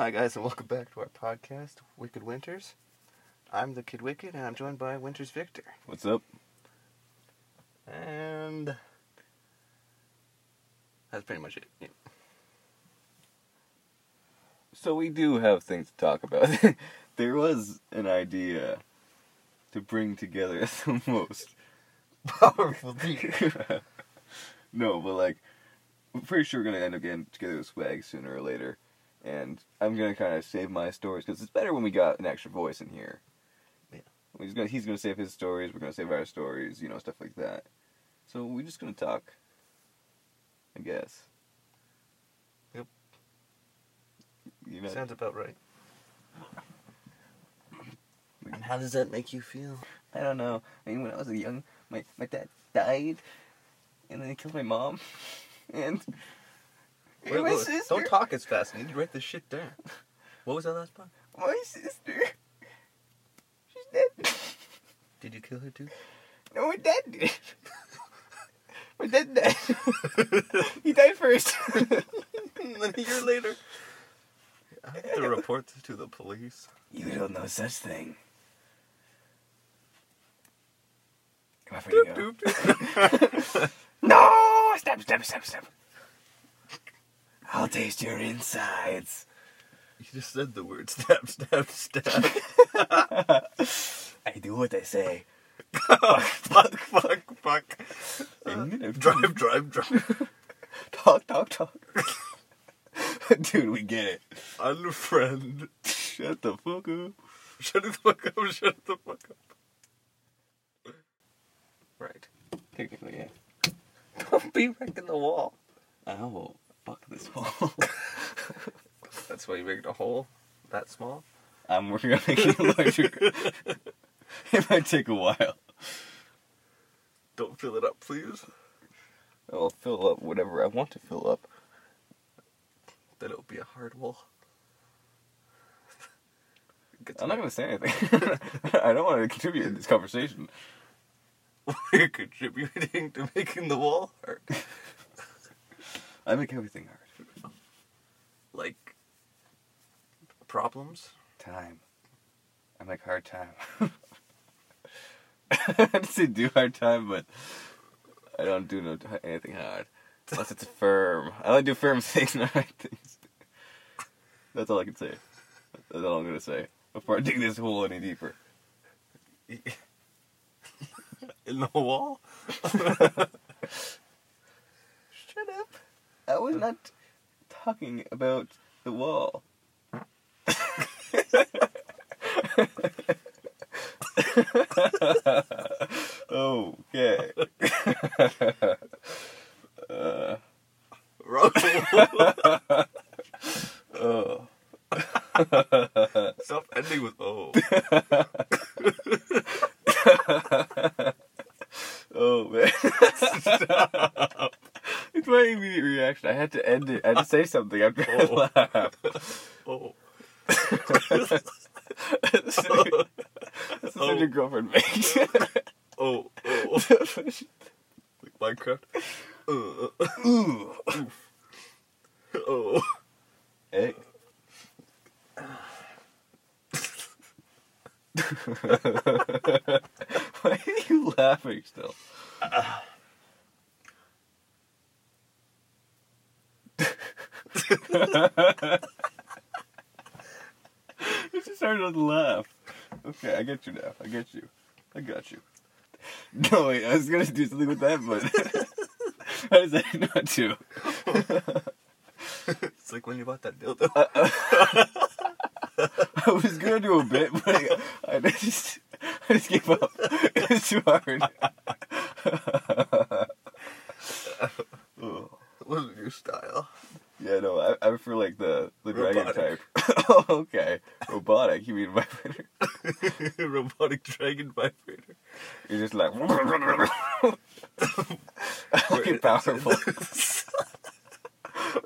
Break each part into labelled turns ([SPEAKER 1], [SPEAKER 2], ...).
[SPEAKER 1] Hi, guys, and welcome back to our podcast, Wicked Winters. I'm the Kid Wicked, and I'm joined by Winters Victor.
[SPEAKER 2] What's up?
[SPEAKER 1] And that's pretty much it. Yeah.
[SPEAKER 2] So we do have things to talk about. there was an idea to bring together the most
[SPEAKER 1] Powerful beer.
[SPEAKER 2] no, but like, I'm pretty sure we're gonna end up getting together with Swag sooner or later, and I'm gonna kind of save my stories because it's better when we got an extra voice in here.
[SPEAKER 1] Yeah.
[SPEAKER 2] He's gonna he's gonna save his stories. We're gonna save our stories. You know, stuff like that. So we're just gonna talk. I guess.
[SPEAKER 1] Yep.
[SPEAKER 2] You know,
[SPEAKER 1] Sounds about right. And how does that make you feel?
[SPEAKER 2] I don't know. I mean, when I was a young, my my dad died, and then he killed my mom, and,
[SPEAKER 1] Wait,
[SPEAKER 2] my
[SPEAKER 1] wait,
[SPEAKER 2] sister.
[SPEAKER 1] Don't talk as fast. You need to write this shit down. What was that last part?
[SPEAKER 2] My sister. She's dead.
[SPEAKER 1] Did you kill her too?
[SPEAKER 2] No, my dad did. my dad died. he died first.
[SPEAKER 1] then a year later, I have to report this to the police.
[SPEAKER 2] you don't know such thing. Come on, Freddy, go.
[SPEAKER 1] Doop, doop.
[SPEAKER 2] No! Step, step, step, Stop! I'll taste your insides.
[SPEAKER 1] You just said the word stab, stab, stab.
[SPEAKER 2] I do what I say.
[SPEAKER 1] fuck, fuck, fuck. Drive, drive, drive.
[SPEAKER 2] Talk, talk, talk. Dude, we get it.
[SPEAKER 1] Unfriend.
[SPEAKER 2] Shut the fuck up.
[SPEAKER 1] Shut the fuck up, shut the fuck up. Right.
[SPEAKER 2] Technically, yeah.
[SPEAKER 1] Don't be wrecking the wall.
[SPEAKER 2] I will fuck this hole.
[SPEAKER 1] That's why you make a hole that small?
[SPEAKER 2] I'm working on making it larger. it might take a while.
[SPEAKER 1] Don't fill it up, please.
[SPEAKER 2] I'll fill up whatever I want to fill up.
[SPEAKER 1] Then it'll be a hard wall.
[SPEAKER 2] I'm not gonna say anything. I don't want to contribute in this conversation.
[SPEAKER 1] You're contributing to making the wall hard.
[SPEAKER 2] I make everything hard.
[SPEAKER 1] Like, problems?
[SPEAKER 2] Time. I make hard time. I didn't say do hard time, but I don't do no anything hard unless it's firm. I only do firm things, not hard things. That's all I can say. That's all I'm gonna say before I dig this hole any deeper.
[SPEAKER 1] In the wall?
[SPEAKER 2] Shut up. I was not talking about the wall. okay. uh, oh.
[SPEAKER 1] Stop ending with oh.
[SPEAKER 2] Oh man. it's my immediate reaction. I had to end it. I had to say something after I
[SPEAKER 1] Oh.
[SPEAKER 2] laughed.
[SPEAKER 1] Oh.
[SPEAKER 2] That's what your girlfriend makes.
[SPEAKER 1] Oh. Oh. Like Minecraft. Uh,
[SPEAKER 2] Ooh.
[SPEAKER 1] oh.
[SPEAKER 2] Egg. Why are you laughing still? You just started to laugh. Okay, I get you now. I get you. I got you. No, wait, I was gonna do something with that, but I decided not to.
[SPEAKER 1] It's like when you bought that dildo.
[SPEAKER 2] I was gonna do a bit, but I, I just, I just gave up. It was too hard. oh.
[SPEAKER 1] It wasn't your style.
[SPEAKER 2] Yeah, no, I, I prefer like the the dragon
[SPEAKER 1] Robotic.
[SPEAKER 2] type. oh, okay. Robotic. You mean vibrator?
[SPEAKER 1] Robotic dragon vibrator.
[SPEAKER 2] You're just like. Fucking powerful.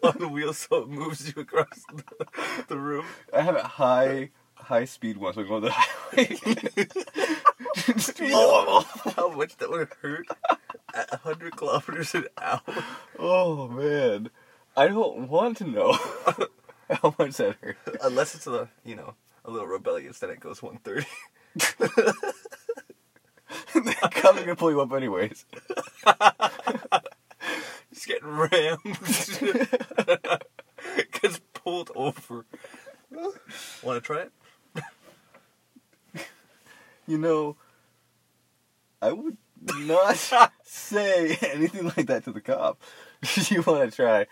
[SPEAKER 1] On wheels so it moves you across the, the room.
[SPEAKER 2] I have a high high speed one, so I go on the highway. Just
[SPEAKER 1] Oh, how much that would hurt at 100 kilometers an hour.
[SPEAKER 2] Oh man, I don't want to know how much that hurt.
[SPEAKER 1] Unless it's a you know a little rebellious, then it goes one thirty.
[SPEAKER 2] They're coming to pull you up anyways.
[SPEAKER 1] He's getting rammed. Gets pulled over. Want to try it?
[SPEAKER 2] You know, I would not say anything like that to the cop. you want to try?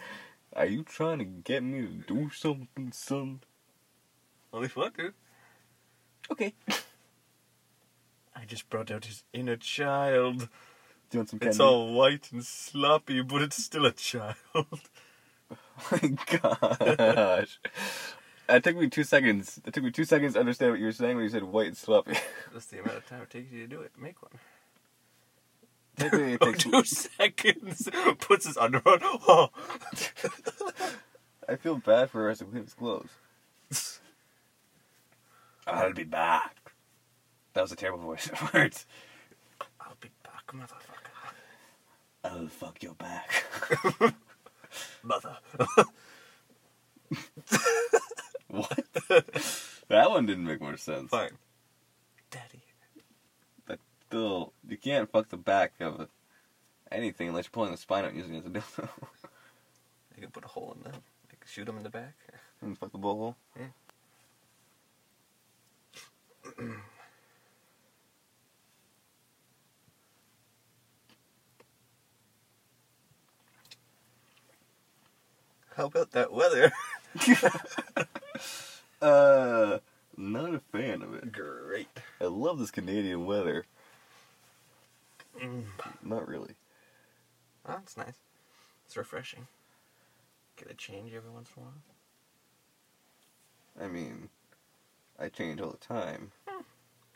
[SPEAKER 2] Are you trying to get me to do something, son?
[SPEAKER 1] Only fun, dude.
[SPEAKER 2] Okay.
[SPEAKER 1] I just brought out his inner child.
[SPEAKER 2] Do you want some candy?
[SPEAKER 1] It's all white and sloppy, but it's still a child.
[SPEAKER 2] Oh my gosh. It took me two seconds. It took me two seconds to understand what you were saying when you said white and sloppy.
[SPEAKER 1] That's the amount of time it takes you to do it. Make one.
[SPEAKER 2] Technically, it takes
[SPEAKER 1] two seconds. Puts his underwear on. Oh.
[SPEAKER 2] I feel bad for us to clean his clothes. I'll be back. That was a terrible voice of words.
[SPEAKER 1] I'll be back, motherfucker.
[SPEAKER 2] I'll fuck your back.
[SPEAKER 1] Mother.
[SPEAKER 2] what? that one didn't make much sense.
[SPEAKER 1] Fine. Daddy.
[SPEAKER 2] But still, you can't fuck the back of anything unless you're pulling the spine out and using it as a dildo.
[SPEAKER 1] you can put a hole in them. You can shoot them in the back.
[SPEAKER 2] and fuck the blowhole.
[SPEAKER 1] How about that weather?
[SPEAKER 2] Uh, not a fan of it.
[SPEAKER 1] Great.
[SPEAKER 2] I love this Canadian weather.
[SPEAKER 1] Mm.
[SPEAKER 2] Not really.
[SPEAKER 1] Oh, that's nice. It's refreshing. Get a change every once in a while.
[SPEAKER 2] I mean, I change all the time.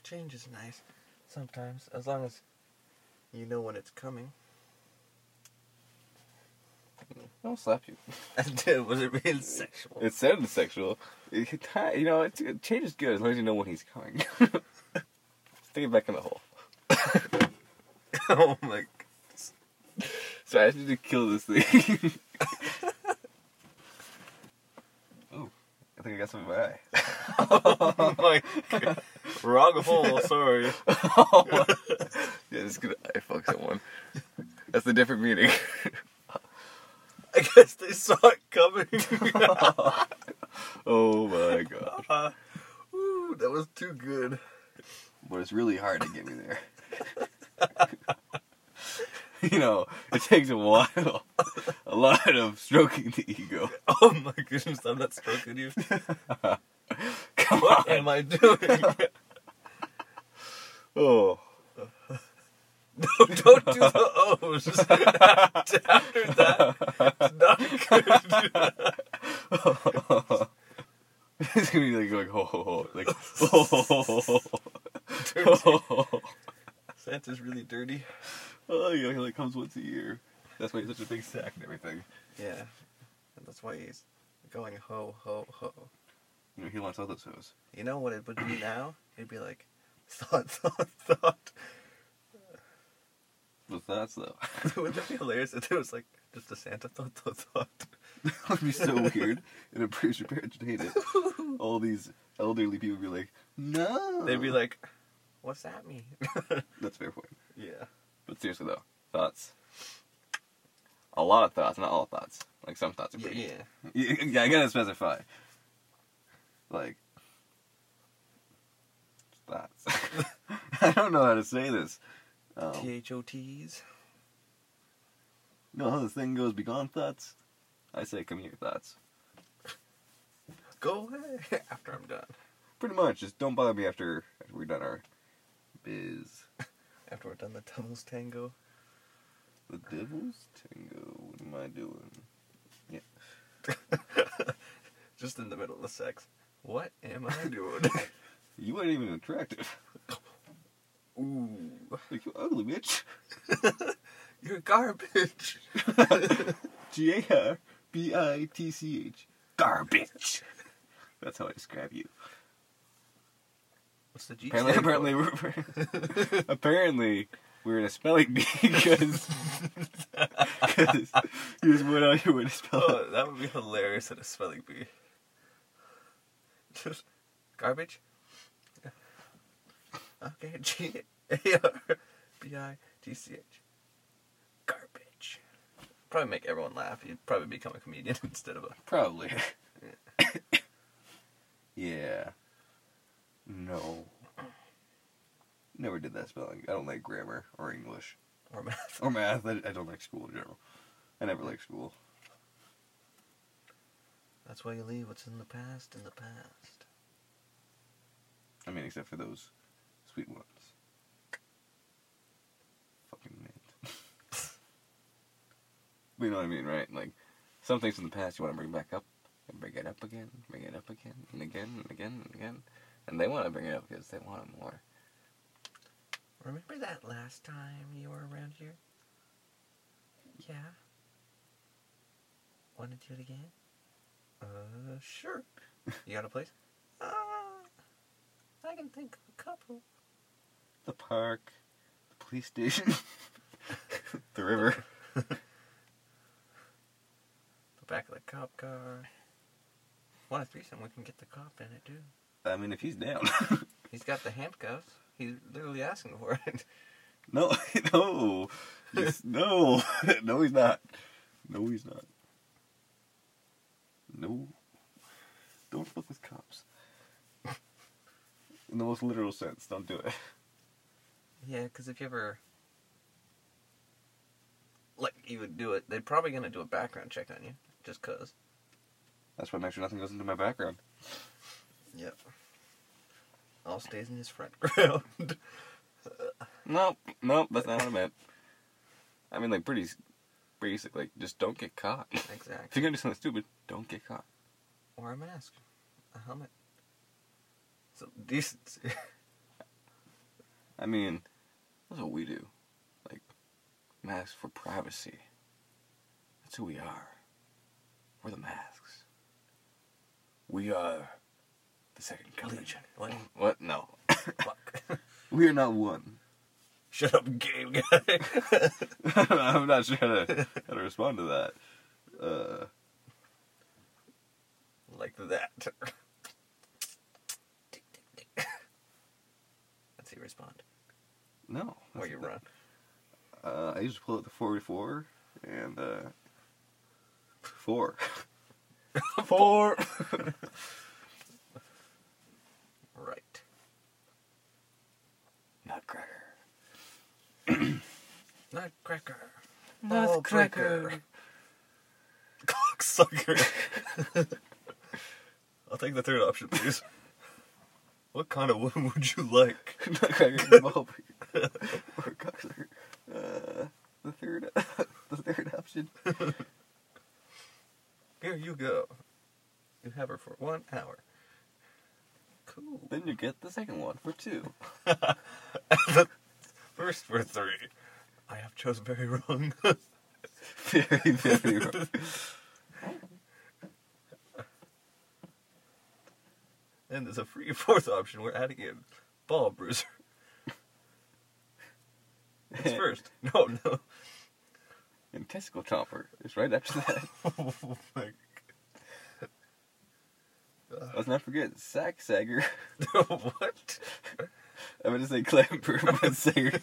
[SPEAKER 1] Change is nice. Sometimes, as long as you know when it's coming.
[SPEAKER 2] I'll slap you.
[SPEAKER 1] Dude, was it real sexual?
[SPEAKER 2] It sounded sexual. It, you know, it, it change is good as long as you know when he's coming. Stick it back in the hole.
[SPEAKER 1] oh my. God.
[SPEAKER 2] So I need to kill this thing. oh, I think I got something in my eye.
[SPEAKER 1] Oh my god. Wrong hole, sorry.
[SPEAKER 2] Oh yeah, just gonna eye fuck someone. That's the different meaning.
[SPEAKER 1] I guess they saw it coming.
[SPEAKER 2] oh my god.
[SPEAKER 1] Uh, ooh, that was too good.
[SPEAKER 2] But it's really hard to get me there. you know, it takes a while. A lot of stroking the ego.
[SPEAKER 1] Oh my goodness, I'm not stroking you.
[SPEAKER 2] Come
[SPEAKER 1] What
[SPEAKER 2] on.
[SPEAKER 1] am I doing?
[SPEAKER 2] Oh.
[SPEAKER 1] No, don't do the O's. After that, it's not good.
[SPEAKER 2] it's gonna be like going ho ho ho like ho ho ho ho ho ho.
[SPEAKER 1] Santa's really dirty.
[SPEAKER 2] Oh yeah, he like comes once a year. That's why he's such a big sack and everything.
[SPEAKER 1] Yeah, and that's why he's going ho ho ho.
[SPEAKER 2] You know, he wants all those hoes.
[SPEAKER 1] You know what it would be now? It'd be like thought, thought, thought.
[SPEAKER 2] What's that though?
[SPEAKER 1] Wouldn't that be hilarious if it was like just a Santa thought, thought, thought?
[SPEAKER 2] that would be so weird, and I'm pretty sure parents would hate it. All these elderly people would be like, no.
[SPEAKER 1] They'd be like, "What's that mean?"
[SPEAKER 2] that's a fair point.
[SPEAKER 1] yeah.
[SPEAKER 2] But seriously though, thoughts. A lot of thoughts, not all thoughts. Like some thoughts are pretty.
[SPEAKER 1] yeah.
[SPEAKER 2] Yeah, yeah, I gotta specify. Like thoughts. I don't know how to say this. Um,
[SPEAKER 1] T H O T's.
[SPEAKER 2] you know how this thing goes beyond thoughts? I say come here thoughts.
[SPEAKER 1] Go away after I'm done.
[SPEAKER 2] Pretty much, just don't bother me after, after we're done our biz.
[SPEAKER 1] After we're done the Devil's Tango.
[SPEAKER 2] The devil's tango, what am I doing? Yeah.
[SPEAKER 1] just in the middle of the sex. What am I doing?
[SPEAKER 2] You weren't even attractive.
[SPEAKER 1] Ooh.
[SPEAKER 2] You ugly bitch.
[SPEAKER 1] You're garbage.
[SPEAKER 2] G A R B I T C H. Garbage. That's how I describe you.
[SPEAKER 1] What's the G?
[SPEAKER 2] Apparently, apparently, we're, apparently, we're in a spelling bee because you just went out here with a spell.
[SPEAKER 1] Oh, that would be hilarious at a spelling bee. Just garbage? Okay, G A R B I G C H. Garbage. Probably make everyone laugh. You'd probably become a comedian instead of a.
[SPEAKER 2] Probably. yeah. No. Never did that spelling. I don't like grammar or English
[SPEAKER 1] or math.
[SPEAKER 2] or math. I, I don't like school in general. I never liked school.
[SPEAKER 1] That's why you leave what's in the past in the past.
[SPEAKER 2] I mean, except for those sweet ones. Fucking mint. you know what I mean, right? Like, some things in the past you want to bring back up, and bring it up again, bring it up again, and again, and again, and again. And they want to bring it up because they want it more.
[SPEAKER 1] Remember that last time you were around here? Yeah. Want to do it again? Uh, sure. You got a place? Uh, I can think of a couple.
[SPEAKER 2] The park, the police station, the river.
[SPEAKER 1] The back of the cop car. Want a threesome? We can get the cop in it too.
[SPEAKER 2] I mean, if he's down.
[SPEAKER 1] He's got the handcuffs. He's literally asking for it.
[SPEAKER 2] no, no, Yes, no, no, he's not. No, he's not. No, don't fuck with cops. In the most literal sense, don't do it.
[SPEAKER 1] Yeah, because if you ever. Like, you would do it, they're probably going to do a background check on you. Just because.
[SPEAKER 2] That's why make sure nothing goes into my background.
[SPEAKER 1] Yep. All stays in his front ground.
[SPEAKER 2] Nope, nope, that's not what I meant. I mean, like, pretty basic. Like, just don't get caught.
[SPEAKER 1] Exactly.
[SPEAKER 2] if you're gonna do something stupid, don't get caught.
[SPEAKER 1] Or a mask. A helmet. Some decency.
[SPEAKER 2] I mean, that's what we do. Like, masks for privacy. That's who we are. We're the masks. We are the second coming.
[SPEAKER 1] Legion. What?
[SPEAKER 2] What? No.
[SPEAKER 1] Fuck.
[SPEAKER 2] we are not one.
[SPEAKER 1] Shut up, game guy.
[SPEAKER 2] I'm not sure how to, how to respond to that. Uh,
[SPEAKER 1] like that. Tick, tick, tick. That's how you respond.
[SPEAKER 2] No.
[SPEAKER 1] Or
[SPEAKER 2] that's-
[SPEAKER 1] you run.
[SPEAKER 2] Uh, I used to pull out the 44 and, uh, four. four!
[SPEAKER 1] Right.
[SPEAKER 2] Nutcracker.
[SPEAKER 1] Nutcracker.
[SPEAKER 2] Nutcracker.
[SPEAKER 1] Cocksucker. I'll take the third option, please. What kind of woman would you like?
[SPEAKER 2] Or cocksucker. Uh, the third, the third option.
[SPEAKER 1] Here you go. You have her for one hour. Cool.
[SPEAKER 2] Then you get the second one for two.
[SPEAKER 1] First for three. I have chosen very wrong.
[SPEAKER 2] Very, very wrong.
[SPEAKER 1] And there's a free fourth option. We're adding in ball bruiser. It's first. No, no.
[SPEAKER 2] And testicle chomper is right after that.
[SPEAKER 1] Oh my
[SPEAKER 2] Let's not forget sack sagger.
[SPEAKER 1] what?
[SPEAKER 2] I'm gonna say clamper, but sagger.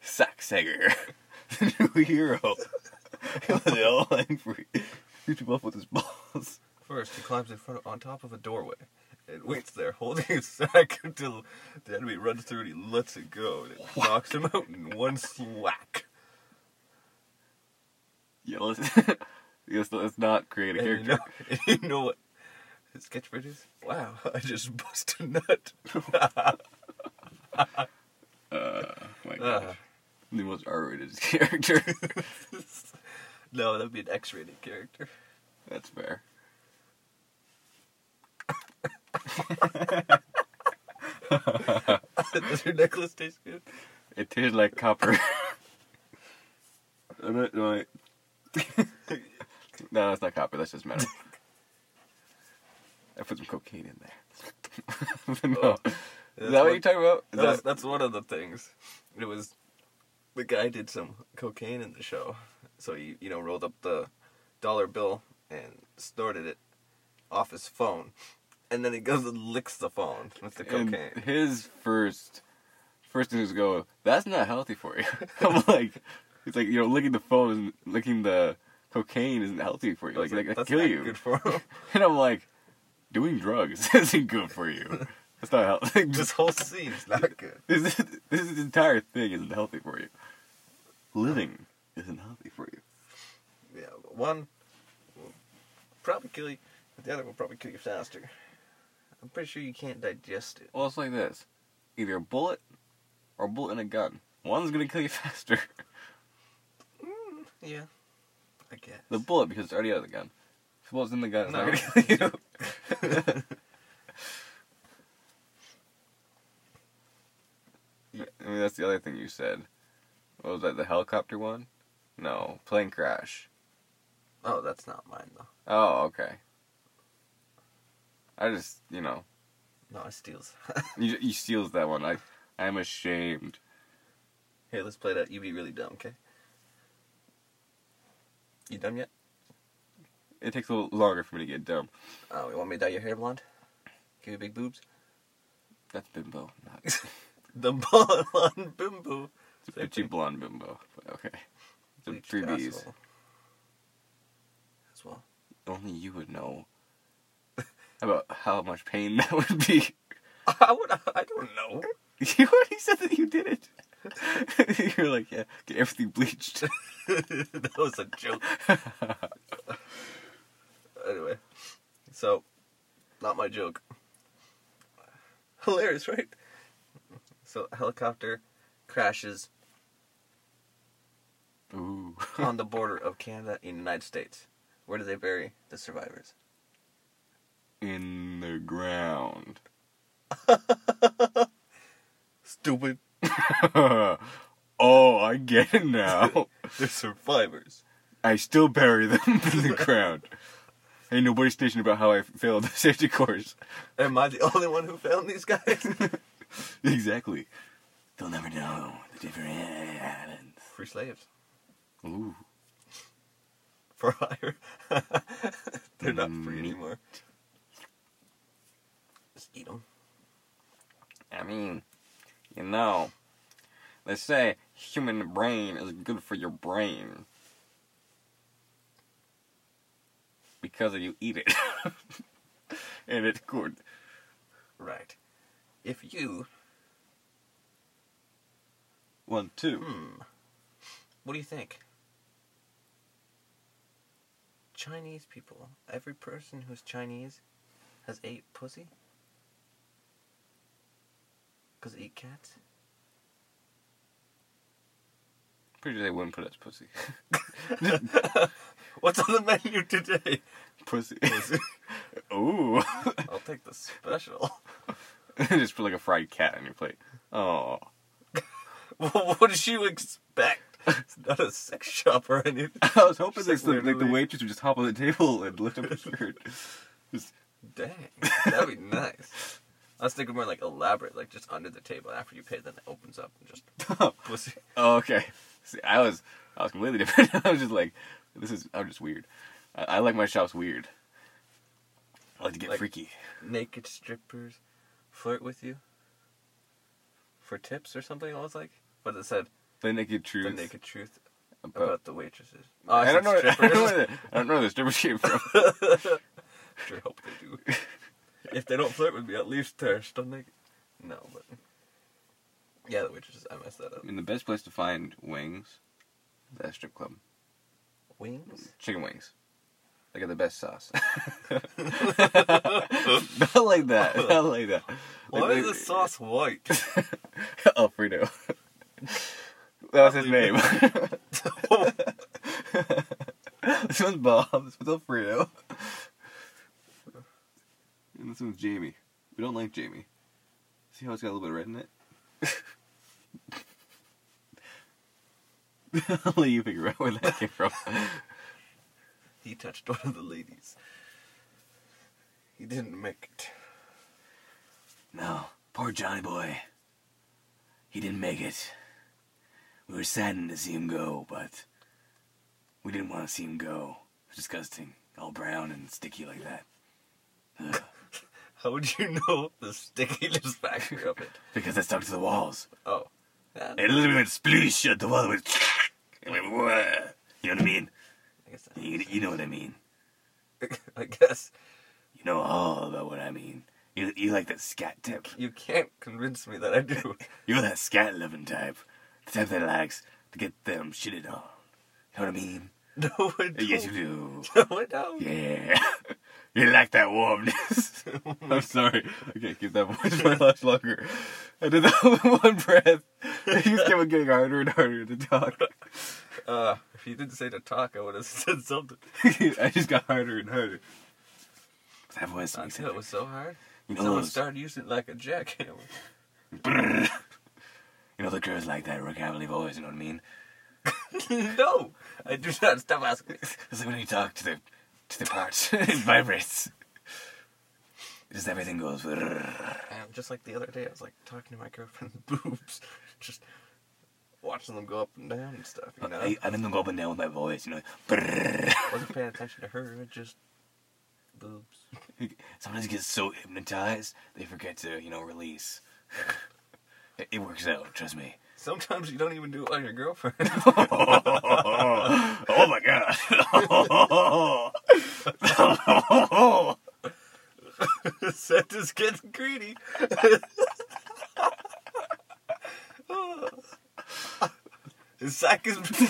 [SPEAKER 2] Sack sagger. the new hero. they all angry. Him up with his balls.
[SPEAKER 1] First, he climbs in front on top of a doorway and waits there, holding his sack until the enemy runs through and he lets it go. And it knocks him out in one swack.
[SPEAKER 2] Yeah, let's, let's, let's not create a
[SPEAKER 1] And you
[SPEAKER 2] character.
[SPEAKER 1] know, and you know what his catchphrase is? Wow, I just bust a nut.
[SPEAKER 2] Uh, my gosh.
[SPEAKER 1] Uh,
[SPEAKER 2] the most R-rated character.
[SPEAKER 1] no, that'd be an X-rated character.
[SPEAKER 2] That's fair.
[SPEAKER 1] Does your necklace taste good?
[SPEAKER 2] It tastes like copper. no, no, that's not copper. That's just metal. I put some cocaine in there. no. Oh, Is that what you're talking about? Is
[SPEAKER 1] That's,
[SPEAKER 2] that,
[SPEAKER 1] that's one of the things. It was the guy did some cocaine in the show, so he you know rolled up the dollar bill and snorted it, off his phone, and then he goes and licks the phone with the
[SPEAKER 2] And
[SPEAKER 1] cocaine.
[SPEAKER 2] his first first thing is go, that's not healthy for you. I'm like, it's like you know, licking the phone, and licking the cocaine isn't healthy for you. Like, like that
[SPEAKER 1] That's
[SPEAKER 2] kill
[SPEAKER 1] not
[SPEAKER 2] you.
[SPEAKER 1] Good for him.
[SPEAKER 2] And I'm like, doing drugs isn't good for you. That's not healthy.
[SPEAKER 1] this whole scene is not good.
[SPEAKER 2] this, this entire thing isn't healthy for you. Living isn't healthy for you.
[SPEAKER 1] Yeah, one will probably kill you, but the other will probably kill you faster. I'm pretty sure you can't digest it.
[SPEAKER 2] Well, it's like this: either a bullet or a bullet in a gun. One's gonna kill you faster.
[SPEAKER 1] Mm, yeah, I guess.
[SPEAKER 2] The bullet because it's already out of the gun. If the bullet's in the gun, it's
[SPEAKER 1] No.
[SPEAKER 2] not gonna kill you.
[SPEAKER 1] Yeah.
[SPEAKER 2] I mean, that's the other thing you said. What was that? The helicopter one? No, plane crash.
[SPEAKER 1] oh, that's not mine though.
[SPEAKER 2] Oh, okay. I just, you know,
[SPEAKER 1] No, it steals.
[SPEAKER 2] you you steals that one. I I'm ashamed.
[SPEAKER 1] Here, let's play that. You be really dumb, okay? You dumb yet?
[SPEAKER 2] It takes a little longer for me to get dumb.
[SPEAKER 1] Oh, you want me to dye your hair blonde? Give you big boobs?
[SPEAKER 2] That's bimbo, not
[SPEAKER 1] The blonde bimbo.
[SPEAKER 2] it's a bitchy blonde bimbo. But okay, it's a three B's.
[SPEAKER 1] As well.
[SPEAKER 2] Only you would know about how much pain that would be.
[SPEAKER 1] I would. I don't know.
[SPEAKER 2] You already said that you did it. You're like, yeah, get everything bleached.
[SPEAKER 1] that was a joke. Anyway, so not my joke. Hilarious, right? So helicopter crashes
[SPEAKER 2] Ooh.
[SPEAKER 1] on the border of Canada and United States. Where do they bury the survivors?
[SPEAKER 2] In the ground.
[SPEAKER 1] Stupid.
[SPEAKER 2] oh, I get it now.
[SPEAKER 1] They're survivors.
[SPEAKER 2] I still bury them in the ground. Ain't nobody stationed about how I failed the safety course.
[SPEAKER 1] Am I the only one who found these guys?
[SPEAKER 2] exactly. They'll never know the different islands.
[SPEAKER 1] Free slaves.
[SPEAKER 2] Ooh.
[SPEAKER 1] For hire. They're not free
[SPEAKER 2] Meat.
[SPEAKER 1] anymore. Eat them.
[SPEAKER 2] I mean, you know, they say human brain is good for your brain because you eat it, and it's good.
[SPEAKER 1] Right. If you,
[SPEAKER 2] One, two.
[SPEAKER 1] hmm, what do you think? Chinese people, every person who's Chinese has ate pussy? Because it eat cats?
[SPEAKER 2] Pretty sure they wouldn't put it as pussy.
[SPEAKER 1] What's on the menu today?
[SPEAKER 2] pussy.
[SPEAKER 1] Pussy.
[SPEAKER 2] Ooh.
[SPEAKER 1] I'll take the special.
[SPEAKER 2] Just put like a fried cat on your plate. Oh.
[SPEAKER 1] what did you expect? It's not a sex shop or anything.
[SPEAKER 2] I was hoping
[SPEAKER 1] like
[SPEAKER 2] like, the waitress would just hop on the table and lift up her shirt. Just,
[SPEAKER 1] Dang, that'd be nice. I was thinking more like elaborate, like just under the table. After you pay, then it opens up and just oh. pussy.
[SPEAKER 2] oh, okay. See, I was I was completely different. I was just like, this is I'm just weird. I, I like my shops weird. I like to get
[SPEAKER 1] Like-
[SPEAKER 2] freaky.
[SPEAKER 1] Naked strippers flirt with you for tips or something. I was like, but it said
[SPEAKER 2] The naked truth.
[SPEAKER 1] the naked truth
[SPEAKER 2] about-
[SPEAKER 1] about the waitresses. Oh,
[SPEAKER 2] I, don't know. I don't know. Where the, I don't know where the strippers came from.
[SPEAKER 1] sure hope they do. If they don't flirt with me, at least they're still naked. No, but yeah, the waitresses. I messed that up.
[SPEAKER 2] I mean, the best place to find wings, is that strip club.
[SPEAKER 1] Wings.
[SPEAKER 2] Chicken wings. They got the best sauce. not like that. Not like that.
[SPEAKER 1] Why
[SPEAKER 2] Like,
[SPEAKER 1] is the sauce white?
[SPEAKER 2] Alfredo. That was his name. this one's Bob. This one's Alfredo. And this one's Jamie. We don't like Jamie. See how it's got a little bit of red in it? I'll let you figure out where that came from.
[SPEAKER 1] he touched one of the ladies. He didn't make it.
[SPEAKER 2] No, poor Johnny boy. He didn't make it. We were saddened to see him go, but we didn't want to see him go. It was disgusting. All brown and sticky like that.
[SPEAKER 1] How would you know the stickiness factor of it?
[SPEAKER 2] Because I stuck to the walls.
[SPEAKER 1] Oh. Yeah,
[SPEAKER 2] little bit went sploosh at the wall. Went, it went, "Wah." you know what I mean?
[SPEAKER 1] I guess
[SPEAKER 2] You, you know what I mean.
[SPEAKER 1] I guess
[SPEAKER 2] You know all about what I mean. You, you like that scat type.
[SPEAKER 1] you can't convince me that I do.
[SPEAKER 2] You're that scat loving type. The type that likes to get them shitted on. You know what I mean?
[SPEAKER 1] No, I don't.
[SPEAKER 2] Yes, you do.
[SPEAKER 1] No, I don't.
[SPEAKER 2] Yeah. You like that warmness. I'm sorry. I can't keep that voice for much longer. I did that with one breath. It just kept getting harder and harder to talk.
[SPEAKER 1] Uh, if you didn't say to talk, I would have said something.
[SPEAKER 2] I just got harder and harder. That voice makes
[SPEAKER 1] Until it was so hard.
[SPEAKER 2] You know
[SPEAKER 1] Someone
[SPEAKER 2] those-
[SPEAKER 1] started using it like a jackhammer.
[SPEAKER 2] Brrr. You know the girls like that rockabilly voice, you know what I mean?
[SPEAKER 1] no, I do not. Stop asking me.
[SPEAKER 2] It's like when you talk to the to the parts, it vibrates. Just everything goes.
[SPEAKER 1] And just like the other day, I was like talking to my girlfriend's boobs, just watching them go up and down and stuff. You uh, know,
[SPEAKER 2] I, I didn't go up and down with my voice, you know. brrr.
[SPEAKER 1] wasn't paying attention to her. It just boobs.
[SPEAKER 2] Sometimes you get so hypnotized they forget to, you know, release. it, it works out, trust me.
[SPEAKER 1] Sometimes you don't even do it on your girlfriend.
[SPEAKER 2] oh my god.
[SPEAKER 1] Santa's getting greedy. His sack is empty.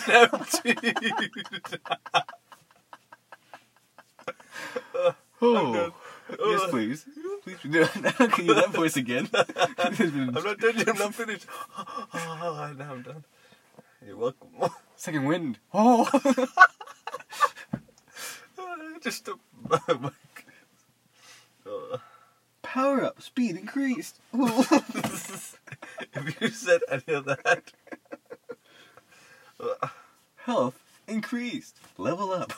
[SPEAKER 2] oh. Yes, please. Please. Can you do that voice again?
[SPEAKER 1] I'm not done yet. I'm not finished. now I'm done. You're welcome.
[SPEAKER 2] Second wind. Oh.
[SPEAKER 1] Just a. Uh,
[SPEAKER 2] Power up. Speed increased.
[SPEAKER 1] if you said any of that, uh,
[SPEAKER 2] Health increased. Level up.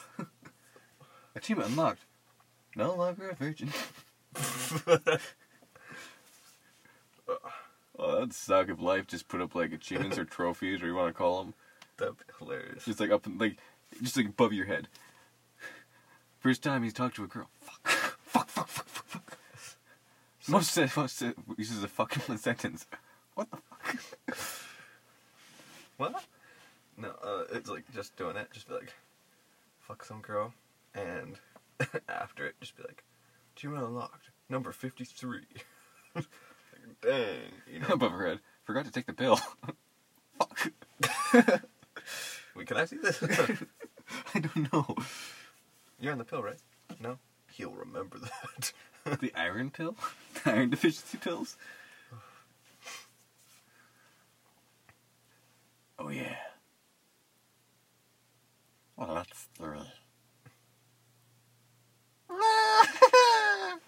[SPEAKER 2] Achievement unlocked. No longer a virgin. Oh, that'd suck if life just put up like achievements or trophies, or you want to call them,
[SPEAKER 1] that'd be hilarious.
[SPEAKER 2] just like up, in- like, just like above your head. First time he's talked to a girl. Fuck, fuck, fuck, fuck, fuck, fuck. Most said, most said, uses a fucking sentence. What the fuck?
[SPEAKER 1] What? No, uh, it's like just doing it. Just be like, fuck some girl, and after it, just be like, achievement unlocked, number fifty-three. like, dang, you know.
[SPEAKER 2] above her head. Forgot to take the pill. fuck.
[SPEAKER 1] Wait, can I see this?
[SPEAKER 2] I don't know.
[SPEAKER 1] You're on the pill, right? No. He'll remember that.
[SPEAKER 2] The iron pill? The iron deficiency pills? Oh, yeah. Well, that's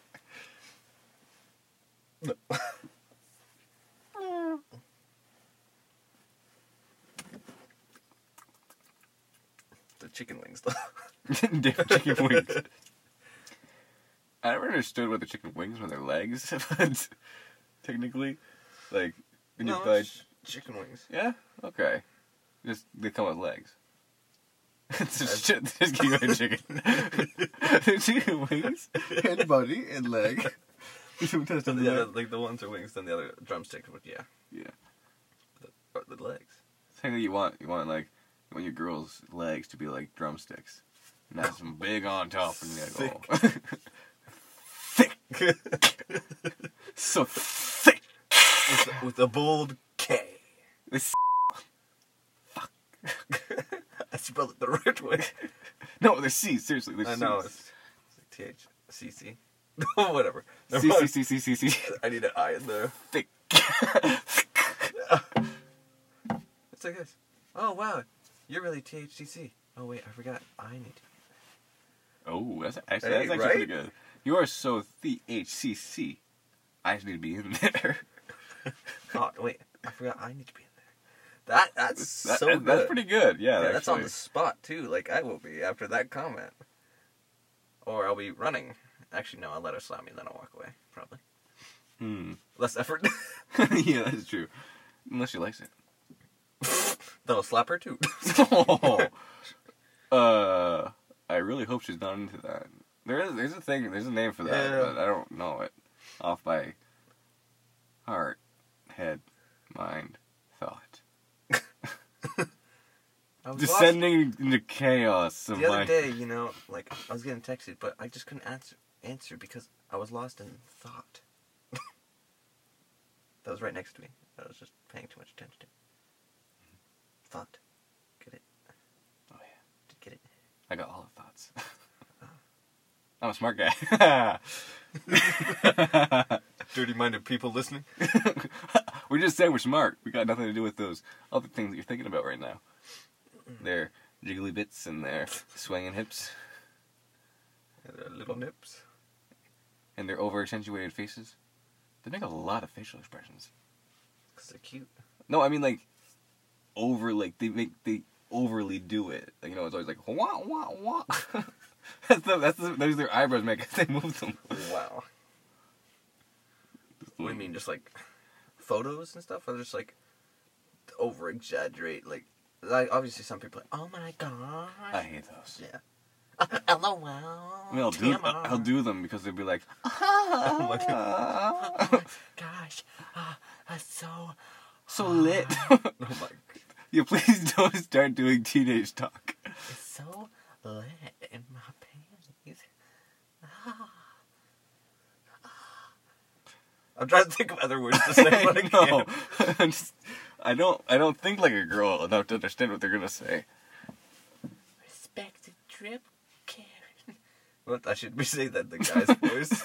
[SPEAKER 1] the chicken wings, though.
[SPEAKER 2] Different chicken wings. I never understood what the chicken wings were their legs, but technically, like, when you
[SPEAKER 1] no,
[SPEAKER 2] buy.
[SPEAKER 1] it's chicken wings.
[SPEAKER 2] Yeah? Okay. Just, they come with legs. It's just, just keep going chicken. chicken wings and body and leg. Sometimes
[SPEAKER 1] the
[SPEAKER 2] the
[SPEAKER 1] other,
[SPEAKER 2] leg.
[SPEAKER 1] like the ones are wings, then the other drumsticks. But yeah,
[SPEAKER 2] Yeah.
[SPEAKER 1] the, the legs.
[SPEAKER 2] Technically, you want you want like you want your girl's legs to be like drumsticks, and have some big on top, and you go thick, oh. so thick.
[SPEAKER 1] with, with a bold K.
[SPEAKER 2] This
[SPEAKER 1] I spelled it the right way.
[SPEAKER 2] no, they're C. Seriously, they're
[SPEAKER 1] I
[SPEAKER 2] C's.
[SPEAKER 1] know it's T H C C. Whatever. Never
[SPEAKER 2] C. C C C C.
[SPEAKER 1] I need an I in there.
[SPEAKER 2] Thick.
[SPEAKER 1] It's like this. Oh wow, you're really THCC. Oh wait, I forgot. I need.
[SPEAKER 2] Oh, that's actually,
[SPEAKER 1] Hey,
[SPEAKER 2] that's actually
[SPEAKER 1] right?
[SPEAKER 2] pretty good. You are so THCC. I just need to be in there.
[SPEAKER 1] Oh wait, I forgot. I need to be in there. That that's
[SPEAKER 2] That-
[SPEAKER 1] so good.
[SPEAKER 2] That's pretty good. Yeah,
[SPEAKER 1] Yeah, that's on the spot too. Like I will be after that comment, or I'll be running. Actually, no, I'll let her slap me and then I'll walk away. Probably
[SPEAKER 2] Hmm.
[SPEAKER 1] less effort.
[SPEAKER 2] yeah, that's true. Unless she likes it.
[SPEAKER 1] then I'll slap her too.
[SPEAKER 2] uh, I really hope she's not into that. There is, there's a thing, there's a name for that,
[SPEAKER 1] Yeah.
[SPEAKER 2] but I don't know it. off by heart, head, mind.
[SPEAKER 1] I was lost
[SPEAKER 2] Descending into chaos of
[SPEAKER 1] the other
[SPEAKER 2] my.
[SPEAKER 1] day, you know, like I was getting texted, but I just couldn't answer answer because I was lost in thought. that was right next to me. I was just paying too much attention to. Thought. Get it?
[SPEAKER 2] Oh, yeah.
[SPEAKER 1] Did get it?
[SPEAKER 2] I got all the thoughts. I'm a smart guy.
[SPEAKER 1] Dirty minded people listening.
[SPEAKER 2] we're just saying we're smart. We got nothing to do with those other things that you're thinking about right now. Their jiggly bits and their swinging hips
[SPEAKER 1] And their little nips.
[SPEAKER 2] and their over accentuated faces. They make a lot of facial expressions.
[SPEAKER 1] Because they're cute.
[SPEAKER 2] No, I mean like over like they make they overly do it. Like, you know, it's always like wah wah wah. that's the, that's the, those their eyebrows make as they move them.
[SPEAKER 1] Wow. What do you mean, just like photos and stuff? Or just like over exaggerate? Like, like, obviously some people are like, oh my gosh.
[SPEAKER 2] I hate those.
[SPEAKER 1] Yeah. LOL.
[SPEAKER 2] I mean, I'll do
[SPEAKER 1] TMR.
[SPEAKER 2] I'll do them because they'd be like,
[SPEAKER 1] Oh my
[SPEAKER 2] "Ah,
[SPEAKER 1] Gosh. Uh, that's so.
[SPEAKER 2] so lit.
[SPEAKER 1] Oh my god.
[SPEAKER 2] yeah, please don't start doing teenage talk.
[SPEAKER 1] It's so lit in my panties. Ah. I'm trying to think of other words to say, but I
[SPEAKER 2] no,
[SPEAKER 1] can't.
[SPEAKER 2] I'm just- I don't I don't think like a girl enough to understand what they're gonna say.
[SPEAKER 1] Respect the drip, Karen. What? I should be saying that in the guy's voice.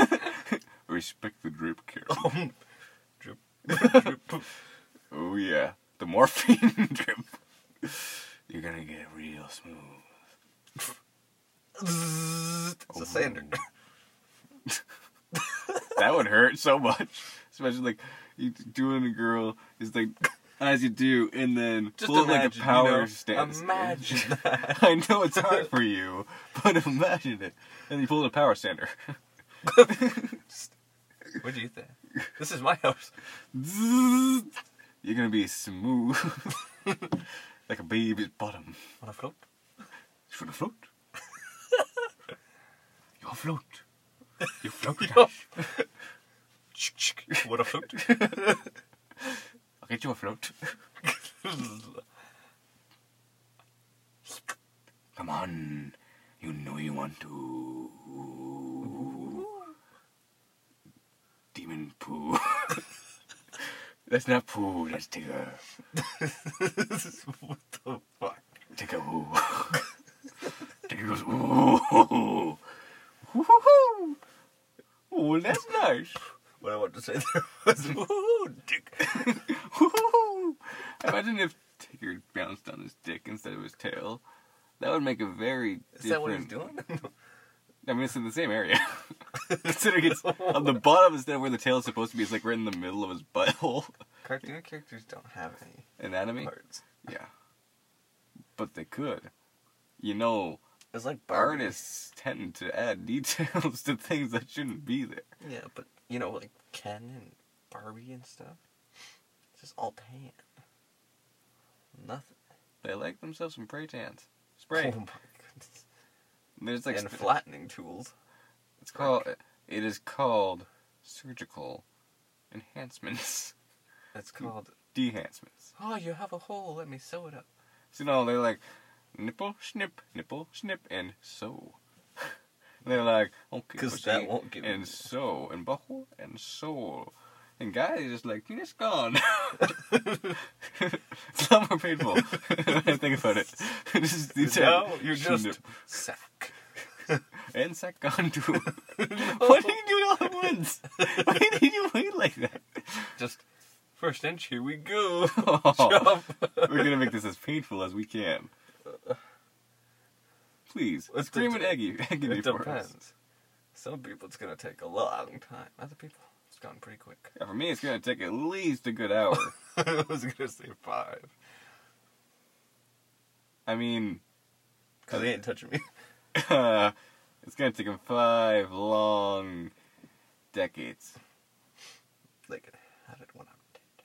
[SPEAKER 2] Respect the drip, Carol.
[SPEAKER 1] Oh, drip, drip.
[SPEAKER 2] Oh yeah, the morphine drip. You're gonna get real smooth.
[SPEAKER 1] It's a sander. Oh.
[SPEAKER 2] That would hurt so much. Especially like you doing a girl is like as you do, and then
[SPEAKER 1] Just
[SPEAKER 2] pull like a power
[SPEAKER 1] you know,
[SPEAKER 2] stance.
[SPEAKER 1] Imagine that.
[SPEAKER 2] I know it's hard for you, but imagine it. And you pull a power sander.
[SPEAKER 1] what do you think? This is my house.
[SPEAKER 2] You're gonna be smooth, like a baby's bottom.
[SPEAKER 1] On a float.
[SPEAKER 2] You wanna float? You'll float. You float.
[SPEAKER 1] Yo. what a float.
[SPEAKER 2] I'll get you a float. Come on. You know you want to. Demon poo. that's not poo, that's Tigger.
[SPEAKER 1] what the fuck?
[SPEAKER 2] Tigger woo. Tigger goes, ooh. Oh, that's nice.
[SPEAKER 1] What I want to say there was, ooh, dick.
[SPEAKER 2] Woo-hoo. Imagine if Tigger bounced on his dick instead of his tail. That would make a very
[SPEAKER 1] Is that what he's
[SPEAKER 2] different-
[SPEAKER 1] doing?
[SPEAKER 2] I mean, it's in the same area. Considering it's on the bottom instead of where the tail is supposed to be, it's like right in the middle of his butthole.
[SPEAKER 1] Cartoon characters don't have any
[SPEAKER 2] Anatomy?
[SPEAKER 1] parts.
[SPEAKER 2] Yeah. But they could. You know,
[SPEAKER 1] It's like Barbie.
[SPEAKER 2] artists tend to add details to things that shouldn't be there.
[SPEAKER 1] Yeah, but you know, like Ken and Barbie and stuff. It's just all tan. Nothing.
[SPEAKER 2] They like themselves some spray tans. Spray.
[SPEAKER 1] Oh my goodness.
[SPEAKER 2] There's like
[SPEAKER 1] and flattening tools.
[SPEAKER 2] it's called it is called surgical enhancements.
[SPEAKER 1] It's called.
[SPEAKER 2] Dehancements.
[SPEAKER 1] Oh, you have a hole. Let me sew it up.
[SPEAKER 2] So you know, they're like nipple, snip, nipple, snip, and sew. they're like, okay,
[SPEAKER 1] 'Cause
[SPEAKER 2] pussy,
[SPEAKER 1] that won't give
[SPEAKER 2] and
[SPEAKER 1] you-
[SPEAKER 2] sew, and butthole, and soul. And guys are just like, penis gone. it's a lot more painful when I think about it. just,
[SPEAKER 1] now you're just
[SPEAKER 2] snip
[SPEAKER 1] sack.
[SPEAKER 2] and sack gone too. what are you doing all at once? Why did you wait like that?
[SPEAKER 1] Just first inch. Here we go.
[SPEAKER 2] Oh, we're gonna make this as painful as we can. Please,
[SPEAKER 1] It
[SPEAKER 2] scream at Eggy. Eggy
[SPEAKER 1] It
[SPEAKER 2] for us.
[SPEAKER 1] depends. Some people it's gonna take a long time. Other people it's gone pretty quick.
[SPEAKER 2] Yeah, for me, it's gonna take at least a good hour.
[SPEAKER 1] I was gonna say five.
[SPEAKER 2] I mean,
[SPEAKER 1] Cause he ain't touching me.
[SPEAKER 2] it's gonna take him five long decades.
[SPEAKER 1] They could have it when I'm dead.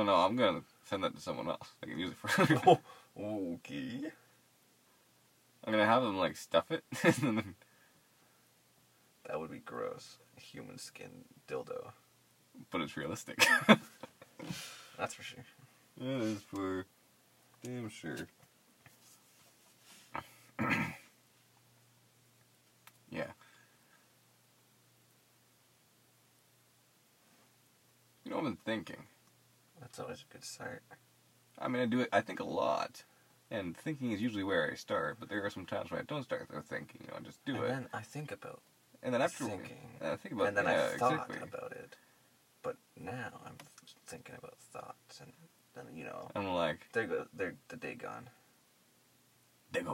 [SPEAKER 2] Oh no, I'm gonna send that to someone else. They can use it for.
[SPEAKER 1] Oh, okay.
[SPEAKER 2] I'm gonna have them like stuff it,
[SPEAKER 1] That would be gross human skin dildo.
[SPEAKER 2] but it's realistic.
[SPEAKER 1] That's for sure.
[SPEAKER 2] That is for damn sure. yeah. You know, what I've been thinking.
[SPEAKER 1] That's always a good start.
[SPEAKER 2] I mean, I do it. I think a lot, and thinking is usually where I start. But there are some times when I don't start there thinking. You know, I just do
[SPEAKER 1] and
[SPEAKER 2] it, And
[SPEAKER 1] then I think about
[SPEAKER 2] and then after
[SPEAKER 1] thinking.
[SPEAKER 2] I think about it.
[SPEAKER 1] and then
[SPEAKER 2] yeah,
[SPEAKER 1] I thought
[SPEAKER 2] exactly.
[SPEAKER 1] about it. But now I'm thinking about thoughts, and then you know,
[SPEAKER 2] I'm like,
[SPEAKER 1] there go there the day gone.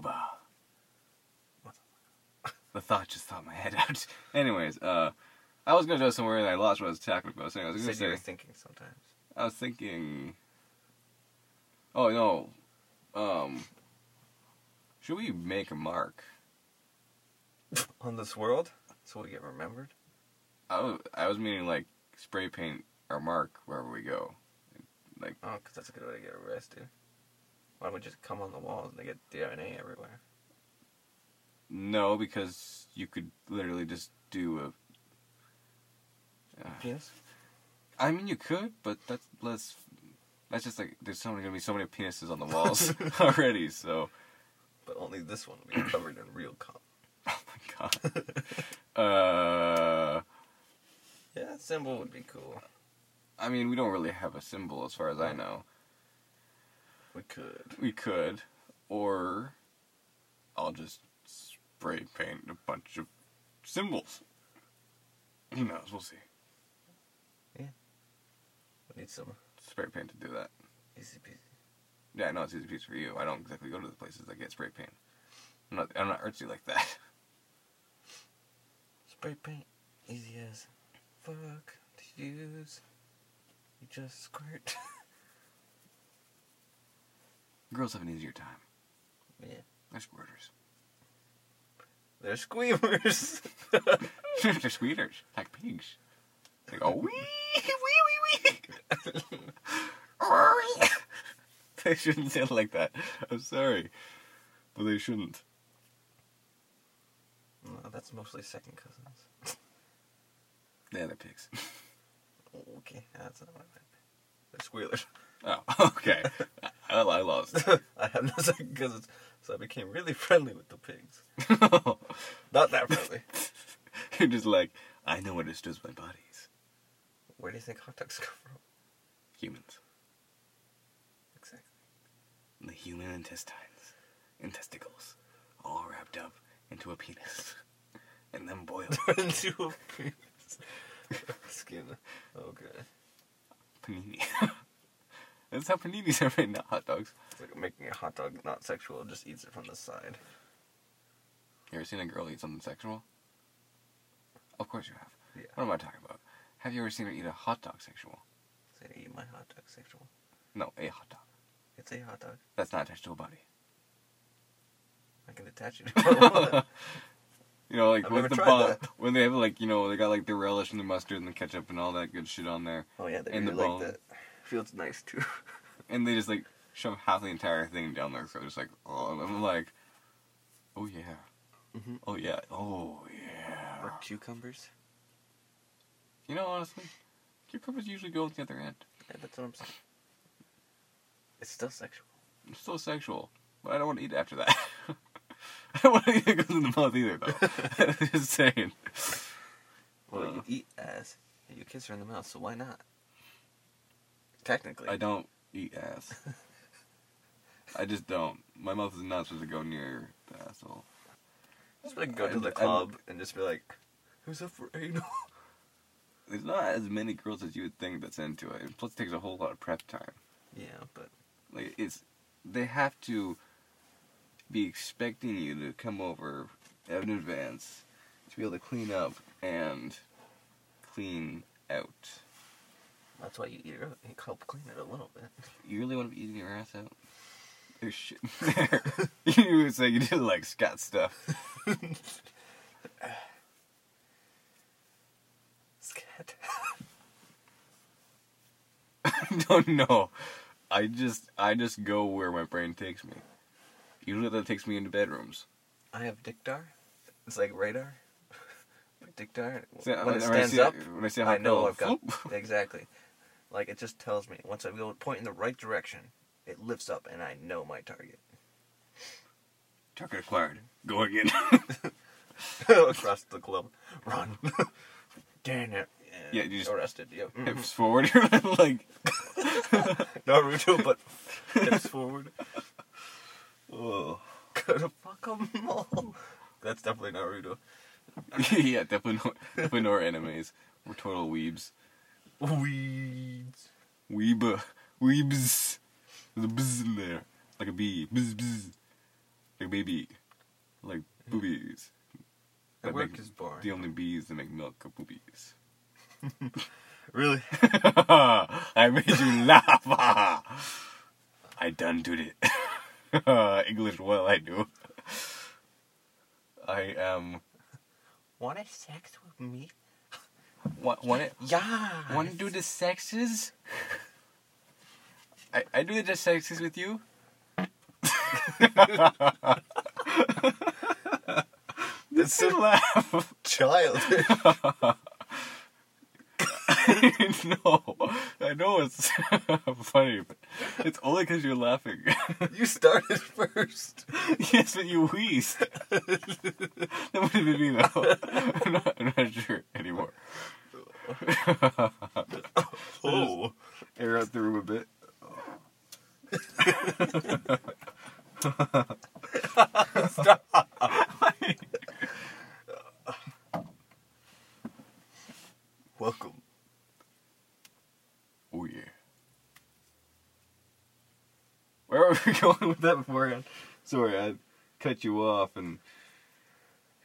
[SPEAKER 2] The thought just thought my head out. Anyways, uh, I was gonna go somewhere and I lost what I was talking about. So I was gonna
[SPEAKER 1] said you were
[SPEAKER 2] say,
[SPEAKER 1] thinking sometimes.
[SPEAKER 2] I was thinking. Oh no, um, should we make a mark?
[SPEAKER 1] On this world, so we get remembered.
[SPEAKER 2] I was, I was meaning like spray paint our mark wherever we go. Like
[SPEAKER 1] Oh, because that's a good way to get arrested. Why don't we just come on the walls and they get DNA everywhere?
[SPEAKER 2] no, because you could literally just do a. Uh? I mean, you could, but that's less. That's just like there's so many gonna be so many penises on the walls already. So,
[SPEAKER 1] But only this one will be covered in real cum.
[SPEAKER 2] oh my god. uh,
[SPEAKER 1] Yeah, that symbol would be cool.
[SPEAKER 2] I mean, we don't really have a symbol as far as I know.
[SPEAKER 1] We could.
[SPEAKER 2] We could, or I'll just spray paint a bunch of symbols. Who knows? We'll see. Yeah.
[SPEAKER 1] We need some
[SPEAKER 2] Spray paint to do that.
[SPEAKER 1] easy peasy.
[SPEAKER 2] Yeah, I know it's easy piece for you. I don't exactly go to the places that get spray paint. I'm not. I'm not artsy like that.
[SPEAKER 1] Spray paint, easy as fuck to use. You just squirt.
[SPEAKER 2] Girls have an easier time.
[SPEAKER 1] yeah.
[SPEAKER 2] They're squirters.
[SPEAKER 1] They're squeamers.
[SPEAKER 2] They're squealers, like pigs. They go wee. they shouldn't sound like that. I'm sorry, but they shouldn't.
[SPEAKER 1] no, that's mostly second cousins.
[SPEAKER 2] Yeah, they're pigs.
[SPEAKER 1] Okay, that's not what I meant. They're squealers.
[SPEAKER 2] Oh, okay. I, I lost.
[SPEAKER 1] I have no second cousins, so I became really friendly with the pigs. Not that friendly.
[SPEAKER 2] You're just like, I know what it does my bodies.
[SPEAKER 1] Where do you think hot dogs come from?
[SPEAKER 2] Humans.
[SPEAKER 1] Exactly.
[SPEAKER 2] The human intestines. and testicles, All wrapped up into a penis. And then boiled.
[SPEAKER 1] Into a penis. Skin. Okay.
[SPEAKER 2] Panini. That's how paninis are made, not hot dogs.
[SPEAKER 1] It's like making a hot dog not sexual, just eats it from the side.
[SPEAKER 2] You ever seen a girl eat something sexual? Of course you have.
[SPEAKER 1] Yeah.
[SPEAKER 2] What am I talking about? Have you ever seen her eat a hot dog sexual?
[SPEAKER 1] Say, eat my hot dog sexual.
[SPEAKER 2] No, a hot dog.
[SPEAKER 1] It's a hot dog.
[SPEAKER 2] That's not attached to a body.
[SPEAKER 1] I can attach it if I want.
[SPEAKER 2] You know, like
[SPEAKER 1] I've
[SPEAKER 2] with the bun, when they have like you know they got like the relish and the mustard and the ketchup and all that good shit on there,
[SPEAKER 1] Oh yeah, they
[SPEAKER 2] In the
[SPEAKER 1] really
[SPEAKER 2] bone.
[SPEAKER 1] like that. Feels nice too.
[SPEAKER 2] and they just like shove half the entire thing down their throat, just like oh, and I'm like, oh yeah,
[SPEAKER 1] Mhm.
[SPEAKER 2] oh yeah, oh yeah.
[SPEAKER 1] Or cucumbers.
[SPEAKER 2] You know, honestly, cucumbers usually go at the other end.
[SPEAKER 1] Yeah, that's what I'm saying. It's still sexual.
[SPEAKER 2] It's still sexual, but I don't want to eat after that. I don't want to eat it goes in the mouth either, though. just saying.
[SPEAKER 1] Well,
[SPEAKER 2] Uh.
[SPEAKER 1] you eat ass, and you kiss her in the mouth, so why not? Technically.
[SPEAKER 2] I don't eat ass. I just don't. My mouth is not supposed to go near the asshole.
[SPEAKER 1] Just like go to the club and just be like, "Who's up for anal?"
[SPEAKER 2] There's not as many girls as you would think that's into it. Plus, it takes a whole lot of prep time.
[SPEAKER 1] Yeah, but
[SPEAKER 2] Like it's, they have to be expecting you to come over in advance to be able to clean up and clean out.
[SPEAKER 1] that's why you eat it. You help clean it a little bit.
[SPEAKER 2] You really want to be eating your ass out? There's shit there. you would say you did like Scott stuff. I don't know. I just I just go where my brain takes me. Usually that takes me into bedrooms.
[SPEAKER 1] I have Dictar. It's like radar.
[SPEAKER 2] See,
[SPEAKER 1] when it
[SPEAKER 2] when I
[SPEAKER 1] stands up,
[SPEAKER 2] when I see
[SPEAKER 1] I know I've got exactly. Like it just tells me once I go point in the right direction, it lifts up and I know my target.
[SPEAKER 2] target acquired. Go again.
[SPEAKER 1] Across the club, run. Damn it.
[SPEAKER 2] Yeah, you just-
[SPEAKER 1] arrested. Yep. Mhm.
[SPEAKER 2] Hips forward. You're like,
[SPEAKER 1] Naruto, but hips forward.
[SPEAKER 2] oh.
[SPEAKER 1] Gotta fuck 'em all. That's definitely Naruto.
[SPEAKER 2] yeah, definitely no, definitely no our enemies. We're total weebs.
[SPEAKER 1] Weeds.
[SPEAKER 2] Weeb, weebs. There's a bzz in there, like a bee. Bzz bzz. Like a baby, like boobies.
[SPEAKER 1] The
[SPEAKER 2] That
[SPEAKER 1] work
[SPEAKER 2] make-
[SPEAKER 1] is boring.
[SPEAKER 2] The only bees that make milk are boobies.
[SPEAKER 1] Really?
[SPEAKER 2] I made you laugh. I done did it. English well, I do. I am.
[SPEAKER 1] Want to sex with me?
[SPEAKER 2] Want want it?
[SPEAKER 1] Yeah.
[SPEAKER 2] Want to do the sexes? I I do the sexes with you. So
[SPEAKER 1] so
[SPEAKER 2] laugh.
[SPEAKER 1] childish.
[SPEAKER 2] no, I know it's funny, but it's only because you're laughing.
[SPEAKER 1] you started first.
[SPEAKER 2] yes, but you wheezed. that would have been me though. I'm not, I'm not sure anymore.
[SPEAKER 1] Oh.
[SPEAKER 2] Air out the room a bit.
[SPEAKER 1] Welcome.
[SPEAKER 2] Oh yeah. Where were we going with that beforehand? Sorry, I cut you off and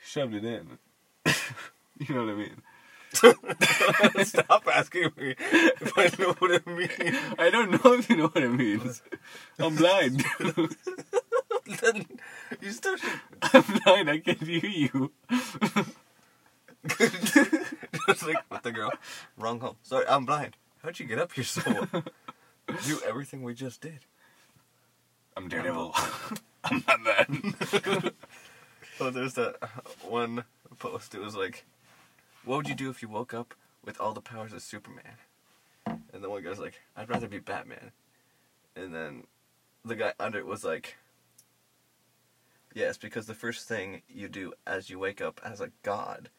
[SPEAKER 2] shoved it in. you know what I mean?
[SPEAKER 1] Stop asking me if I know what I mean.
[SPEAKER 2] I don't know if you know what it means. I'm blind.
[SPEAKER 1] then you still should.
[SPEAKER 2] I'm blind. I can't hear you.
[SPEAKER 1] Just like with the girl. Wrong home. Sorry, I'm blind. How'd you get up here so Do everything we just did.
[SPEAKER 2] I'm Daredevil. I'm not that.
[SPEAKER 1] Oh, there's that one post. It was like, "What would you do if you woke up with all the powers of Superman?" And the one guy's like, "I'd rather be Batman." And then the guy under it was like, "Yes, because the first thing you do as you wake up as a god,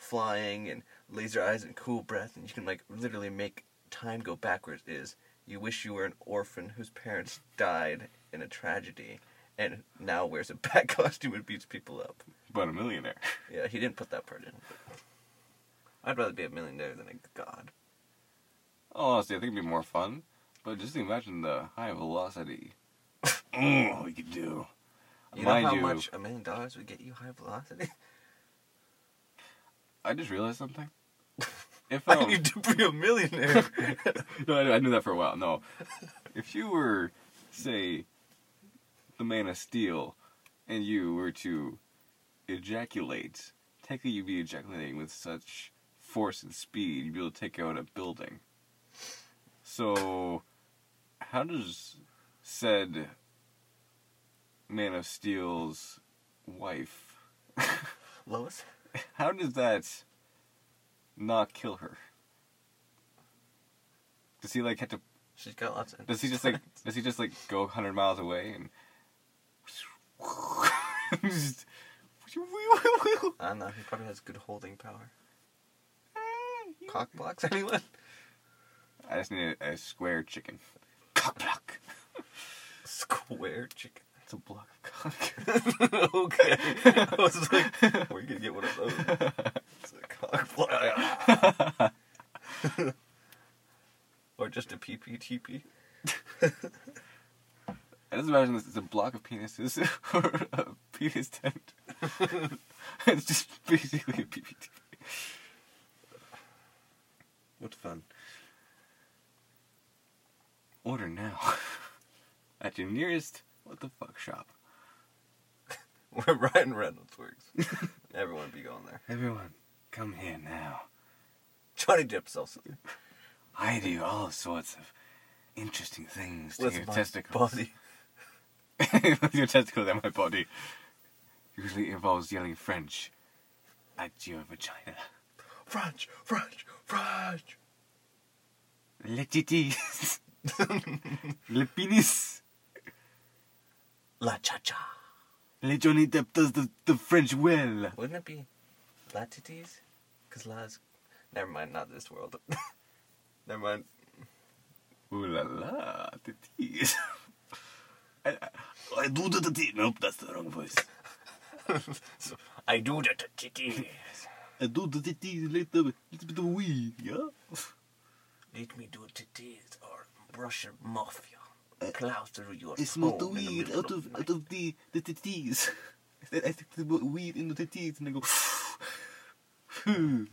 [SPEAKER 1] flying and laser eyes and cool breath, and you can like literally make time go backwards, is you wish you were an orphan whose parents died in a tragedy." And now wears a bat costume and beats people up.
[SPEAKER 2] but a millionaire.
[SPEAKER 1] Yeah, he didn't put that part in. I'd rather be a millionaire than a god.
[SPEAKER 2] Oh, honestly, I think it'd be more fun. But just imagine the high velocity. Oh, we could do.
[SPEAKER 1] You know how
[SPEAKER 2] you,
[SPEAKER 1] much a million dollars would get you high velocity?
[SPEAKER 2] I just realized something. If
[SPEAKER 1] I
[SPEAKER 2] um,
[SPEAKER 1] need to be a millionaire.
[SPEAKER 2] no, I, I knew that for a while. No, if you were, say, the Man of Steel, and you were to ejaculate, technically you'd be ejaculating with such force and speed, you'd be able to take out a building. So, how does said Man of Steel's wife,
[SPEAKER 1] Lois?
[SPEAKER 2] how does that not kill her? Does he like have to
[SPEAKER 1] She's got lots of.
[SPEAKER 2] Does he just like does he just like go hundred miles away and just
[SPEAKER 1] I don't know. He probably has good holding power. Eh, Cock blocks anyone?
[SPEAKER 2] I just need a, a square chicken. Cock block.
[SPEAKER 1] Square chicken.
[SPEAKER 2] It's a block of cock.
[SPEAKER 1] okay. I was just like, where are you gonna get one of those? It's a cock block. or just a PPTP.
[SPEAKER 2] I just imagine this is a block of penises or a penis tent. it's just basically a PPT.
[SPEAKER 1] What fun.
[SPEAKER 2] Order now at your nearest what the fuck shop.
[SPEAKER 1] Where Ryan Reynolds works. Everyone be going there.
[SPEAKER 2] Everyone, come here now.
[SPEAKER 1] Johnny Depp sells something.
[SPEAKER 2] I do all sorts of interesting things to
[SPEAKER 1] With
[SPEAKER 2] your
[SPEAKER 1] my
[SPEAKER 2] testicles.
[SPEAKER 1] body.
[SPEAKER 2] With your testicles and my body. Usually involves yelling French. at your vagina.
[SPEAKER 1] French, French, French.
[SPEAKER 2] Le titis. Le penis.
[SPEAKER 1] La cha cha.
[SPEAKER 2] Le Johnny Depp does the, the French well.
[SPEAKER 1] Wouldn't it be latities? Cause la's. Never mind, not this world. Never mind.
[SPEAKER 2] Ooh la la, titis. I, I, I do the titis. Nope, that's the wrong voice.
[SPEAKER 1] so, I do the titties.
[SPEAKER 2] I do the titis, little, little bit of weed, yeah?
[SPEAKER 1] Let me do titties or brush your mafia. Through your
[SPEAKER 2] the weed out of out of the the titties. I stick the weed in the titties and I go.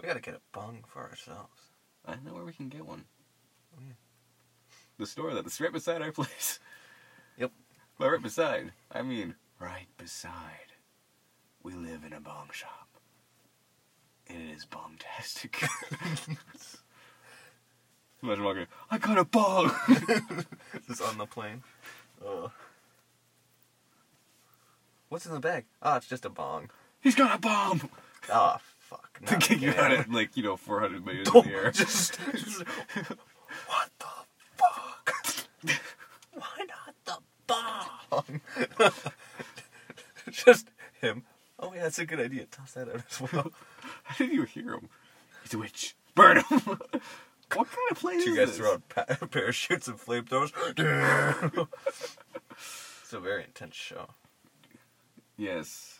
[SPEAKER 1] We gotta get a bong for ourselves.
[SPEAKER 2] I know where we can get one.
[SPEAKER 1] Oh, yeah.
[SPEAKER 2] The store that's right beside our place.
[SPEAKER 1] Yep.
[SPEAKER 2] By right beside, I mean right beside. We live in a bong shop. And it is bong-tastic. Imagine walking, I got a bong!
[SPEAKER 1] Just on the plane. Uh. What's in the bag? Ah, it's just a bong.
[SPEAKER 2] He's got a bomb!
[SPEAKER 1] Ah, fuck.
[SPEAKER 2] To
[SPEAKER 1] not
[SPEAKER 2] kick you out
[SPEAKER 1] again.
[SPEAKER 2] like, you know, 400 meters in the air.
[SPEAKER 1] just, just- what the fuck? Why not the bomb? just him. Oh yeah, that's a good idea. Toss that out as well.
[SPEAKER 2] How did you hear him? He's a witch. Burn him! what kind of place
[SPEAKER 1] Two guys
[SPEAKER 2] this?
[SPEAKER 1] throw out pa- parachutes and flamethrowers. it's a very intense show.
[SPEAKER 2] Yes.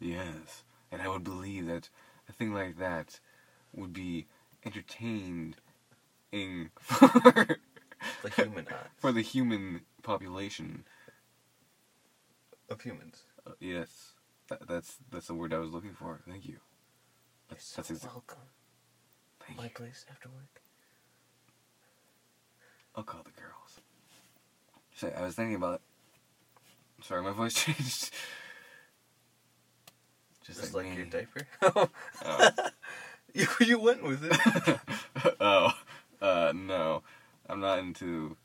[SPEAKER 2] yes. And I would believe that a thing like that would be entertained in for,
[SPEAKER 1] The human eye
[SPEAKER 2] for the human population.
[SPEAKER 1] of humans.
[SPEAKER 2] Uh, yes. That, that's that's the word I was looking for. Thank you. That's, that's
[SPEAKER 1] You're
[SPEAKER 2] exa-
[SPEAKER 1] welcome.
[SPEAKER 2] thank
[SPEAKER 1] My
[SPEAKER 2] you.
[SPEAKER 1] place after work.
[SPEAKER 2] I'll call the girls. So I was thinking about. Sorry, my voice changed.
[SPEAKER 1] Just, like, your diaper.
[SPEAKER 2] Oh.
[SPEAKER 1] you you went with it.
[SPEAKER 2] oh, uh, no, I'm not into.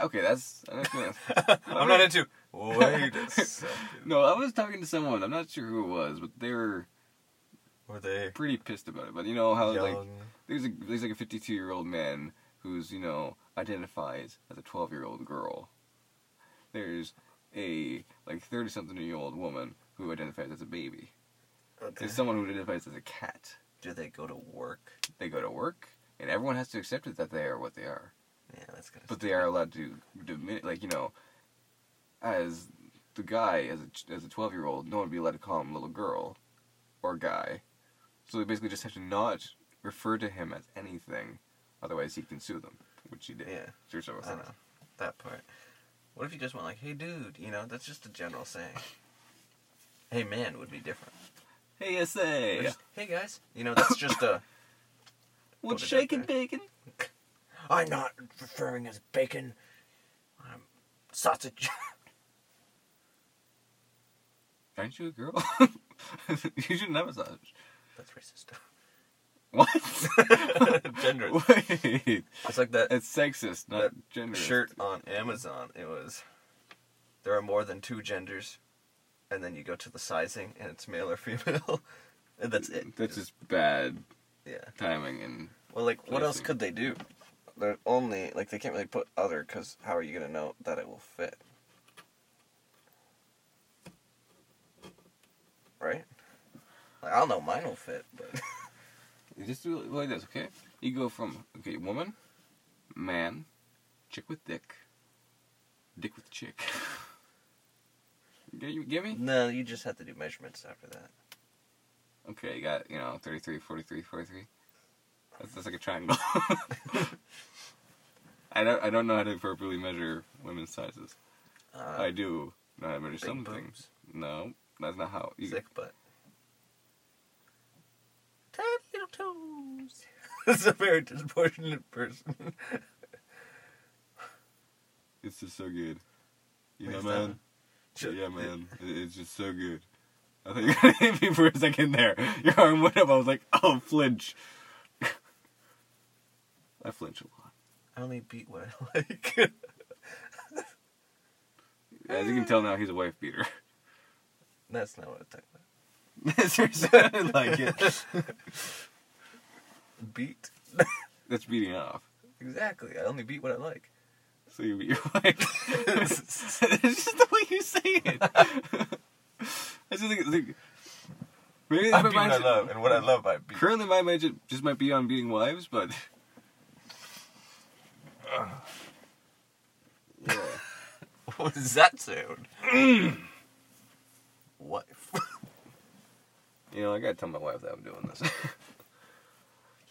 [SPEAKER 2] Okay, that's. that's gonna-
[SPEAKER 1] I'm not into. Wait a second.
[SPEAKER 2] no, I was talking to someone. I'm not sure who it was, but they were
[SPEAKER 1] Were they
[SPEAKER 2] pretty pissed about it. But you know how like there's a there's like a 52 year old man who's you know identifies as a 12 year old girl. There's a like 30 something year old woman who identifies as a baby.
[SPEAKER 1] Okay.
[SPEAKER 2] There's someone who identifies as a cat.
[SPEAKER 1] Do they go to work?
[SPEAKER 2] They go to work, and everyone has to accept it that they are what they are.
[SPEAKER 1] Yeah, that's gonna.
[SPEAKER 2] But they are allowed to diminish, like you know, as the guy as a as a twelve year old, no one would be allowed to call him little girl, or guy. So they basically just have to not refer to him as anything, otherwise he can sue them, which he did.
[SPEAKER 1] Yeah,
[SPEAKER 2] Sure, several
[SPEAKER 1] I know that part. What if you just went like, "Hey, dude," you know? That's just a general saying. Hey, man, would be different.
[SPEAKER 2] Hey, SA,
[SPEAKER 1] Just, hey, guys, you know that's just a.
[SPEAKER 2] what's
[SPEAKER 1] Put it out
[SPEAKER 2] shaking bacon?
[SPEAKER 1] I'm not referring as bacon. I'm sausage.
[SPEAKER 2] Aren't you a girl? you shouldn't have a sausage.
[SPEAKER 1] That's racist.
[SPEAKER 2] What?
[SPEAKER 1] Gender.
[SPEAKER 2] Wait,
[SPEAKER 1] It's like that
[SPEAKER 2] it's sexist, not
[SPEAKER 1] That
[SPEAKER 2] gender.
[SPEAKER 1] shirt on Amazon. It was there are more than two genders, and then you go to the sizing, and it's male or female, and that's it.
[SPEAKER 2] That's just bad
[SPEAKER 1] yeah.
[SPEAKER 2] timing and
[SPEAKER 1] Well, like, what else could they do? They're only like they can't really put other because how are you gonna know that it will fit? Right? I'll know mine will fit, but
[SPEAKER 2] You just do it like this, okay? You go from okay, woman, man, chick with dick, dick with chick. Get you get me?
[SPEAKER 1] no, you just have to do measurements after that.
[SPEAKER 2] Okay, you got, you know, 33, 43, 43. That's, that's like a triangle. I don't I don't know how to appropriately measure women's sizes.
[SPEAKER 1] Uh,
[SPEAKER 2] I do know how to measure some
[SPEAKER 1] boobs.
[SPEAKER 2] things. No, that's not how you
[SPEAKER 1] Thick butt. Tiny little toes. That's a very disproportionate person.
[SPEAKER 2] It's just so good. You
[SPEAKER 1] Wait, is
[SPEAKER 2] man.
[SPEAKER 1] that-
[SPEAKER 2] Yeah, man. It- It's just so good. I thought you were gonna hit me for a second there. Your arm went up. I was like, oh, flinch. I flinch a lot.
[SPEAKER 1] I only beat what I like.
[SPEAKER 2] As you can tell now, he's a wife beater.
[SPEAKER 1] That's not what I'm talking about.
[SPEAKER 2] That sure sounded like it.
[SPEAKER 1] Beat.
[SPEAKER 2] That's beating off.
[SPEAKER 1] exactly. I only beat what I like.
[SPEAKER 2] So you beat your wife. it's just the way you say it. I just think, think maybe
[SPEAKER 1] I beat what I love, and what I love, I beat.
[SPEAKER 2] Currently, my mind just might be on beating wives, but yeah.
[SPEAKER 1] What does that sound? Wife.
[SPEAKER 2] You know, I gotta tell my wife that I'm doing this.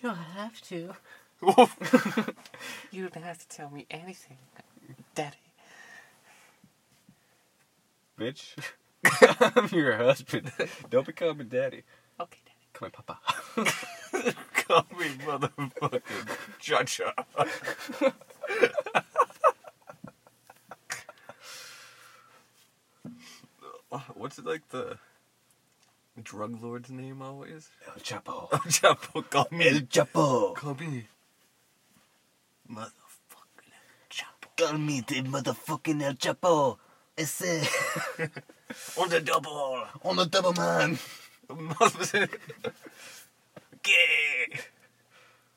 [SPEAKER 3] You don't have to. You don't have to tell me anything, Daddy.
[SPEAKER 2] Bitch, I'm your husband. Don't become a daddy.
[SPEAKER 3] Okay, Daddy.
[SPEAKER 2] Come on, papa.
[SPEAKER 1] Call me motherfucking cha-cha. What's it like the drug lord's name always?
[SPEAKER 2] El Chapo.
[SPEAKER 1] El Chapo, call me.
[SPEAKER 2] El Chapo.
[SPEAKER 1] Call me. Motherfucking El Chapo.
[SPEAKER 2] Call me the motherfucking El Chapo. Ese.
[SPEAKER 1] On the double.
[SPEAKER 2] On the double man.
[SPEAKER 1] Gay.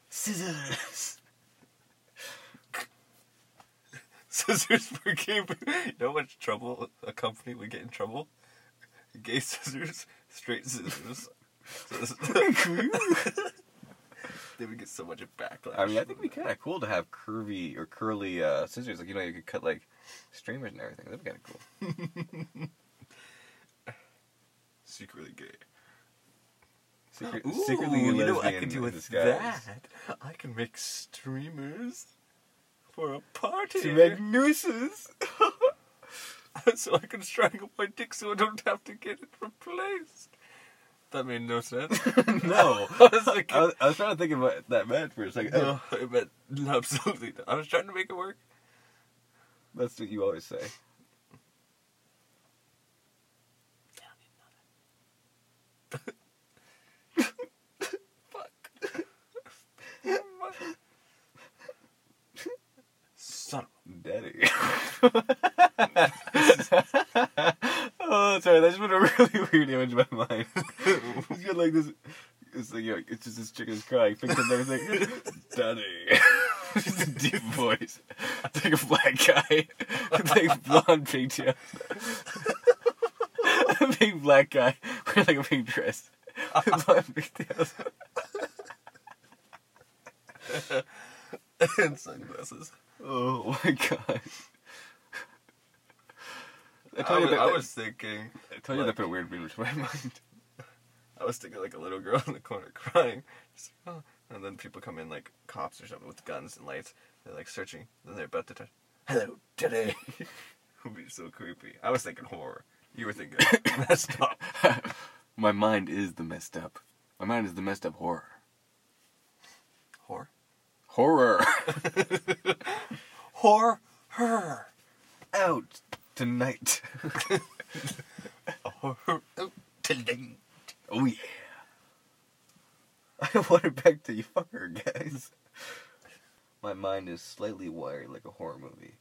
[SPEAKER 2] Scissors.
[SPEAKER 1] Scissors for gay. You know how much trouble a company would get in trouble? Gay scissors, straight scissors. they would get so much backlash.
[SPEAKER 2] I mean, I think it'd be kind of cool to have curvy or curly uh, scissors. Like, you know, you could cut, like, streamers and everything. That'd be kind of cool.
[SPEAKER 1] secretly gay.
[SPEAKER 2] Secret,
[SPEAKER 1] Ooh,
[SPEAKER 2] secretly
[SPEAKER 1] you know what I can do with that? I can make streamers for a party.
[SPEAKER 2] To make nooses.
[SPEAKER 1] so I can strangle my dick so I don't have to get it replaced. That made no sense.
[SPEAKER 2] no.
[SPEAKER 1] I was like,
[SPEAKER 2] I was, I was trying to think of what that meant for a second.
[SPEAKER 1] no, it meant absolutely not. I was trying to make it work.
[SPEAKER 2] That's what you always say.
[SPEAKER 1] Fuck. Son of
[SPEAKER 2] Daddy. oh, sorry. That just put a really weird image in my mind. He's got like this. It's like, you know, it's just this chicken's crying. Fix it there. It's like, Daddy. just a deep voice. It's like a black guy. It's like blonde pigtail. a big black guy wearing like a pink dress. blonde pigtails.
[SPEAKER 1] and sunglasses.
[SPEAKER 2] Oh my god. I
[SPEAKER 1] I,
[SPEAKER 2] you
[SPEAKER 1] was,
[SPEAKER 2] that.
[SPEAKER 1] I was thinking,
[SPEAKER 2] I told you that put weird image in my mind.
[SPEAKER 1] I was thinking like a little girl in the corner crying, just oh. and then people come in like cops or something with guns and lights. They're like searching. Then they're about to touch. Hello, today. Would be so creepy. I was thinking horror. You were thinking messed up.
[SPEAKER 2] My mind is the messed up. My mind is the messed up horror.
[SPEAKER 1] Horror.
[SPEAKER 2] Horror.
[SPEAKER 1] Horror.
[SPEAKER 2] Out tonight.
[SPEAKER 1] Oh, horror. Today.
[SPEAKER 2] Oh yeah. I want it back to you fucker, guys. My mind is slightly wired like a horror movie.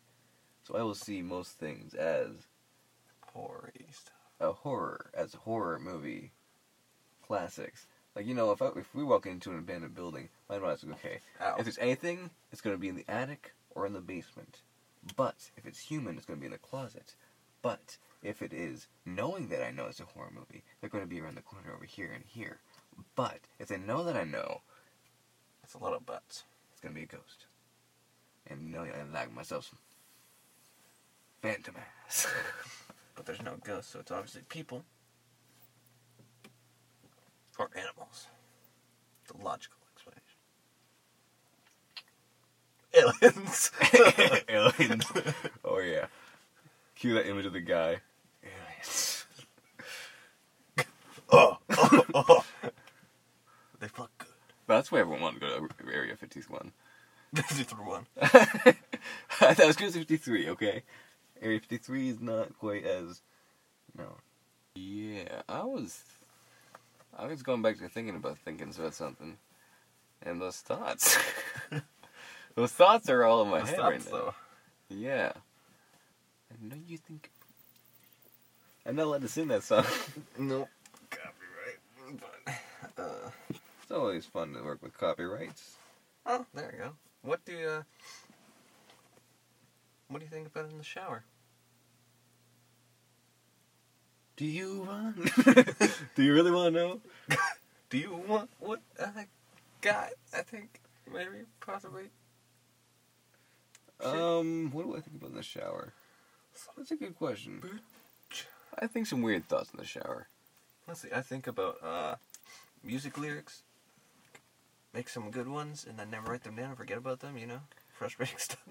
[SPEAKER 2] So I will see most things as
[SPEAKER 1] Horror stuff.
[SPEAKER 2] a horror, as a horror movie classics. Like, you know, if, I, if we walk into an abandoned building, my mind is like, okay.
[SPEAKER 1] Ow.
[SPEAKER 2] If there's anything, it's going to be in the attic or in the basement. But if it's human, it's going to be in the closet. But if it is knowing that I know it's a horror movie, they're going to be around the corner over here and here. But if they know that I know,
[SPEAKER 1] it's a lot of buts.
[SPEAKER 2] it's going to be a ghost. And you know, I like myself some phantom ass.
[SPEAKER 1] But there's no ghost, so it's obviously people. Or animals. The logical explanation. Aliens.
[SPEAKER 2] Aliens. Oh yeah. Cue that image of the guy. Aliens.
[SPEAKER 1] oh, oh, oh. They fuck good.
[SPEAKER 2] That's why everyone wanted to go to Area 51.
[SPEAKER 1] Busy through one.
[SPEAKER 2] that was good 53, okay? Area 53 is not quite as. No. Yeah, I was. I was going back to thinking about thinking about something. And those thoughts. Those thoughts are all in my
[SPEAKER 1] The
[SPEAKER 2] head
[SPEAKER 1] stops,
[SPEAKER 2] right now.
[SPEAKER 1] though.
[SPEAKER 2] Yeah. I know you think. I'm not allowed to sing that song.
[SPEAKER 1] Nope. Copyright. But, uh,
[SPEAKER 2] It's always fun to work with copyrights.
[SPEAKER 1] oh, there you go. What do you, uh, what do you think about in the shower?
[SPEAKER 2] Do you want? Do you really want to know?
[SPEAKER 1] Do you want what I got? I think maybe possibly.
[SPEAKER 2] Um, what do I think about in the shower? That's a good question. I think some weird thoughts in the shower.
[SPEAKER 1] Let's see. I think about uh, music lyrics. Make some good ones and then never write them down and forget about them. You know, frustrating stuff.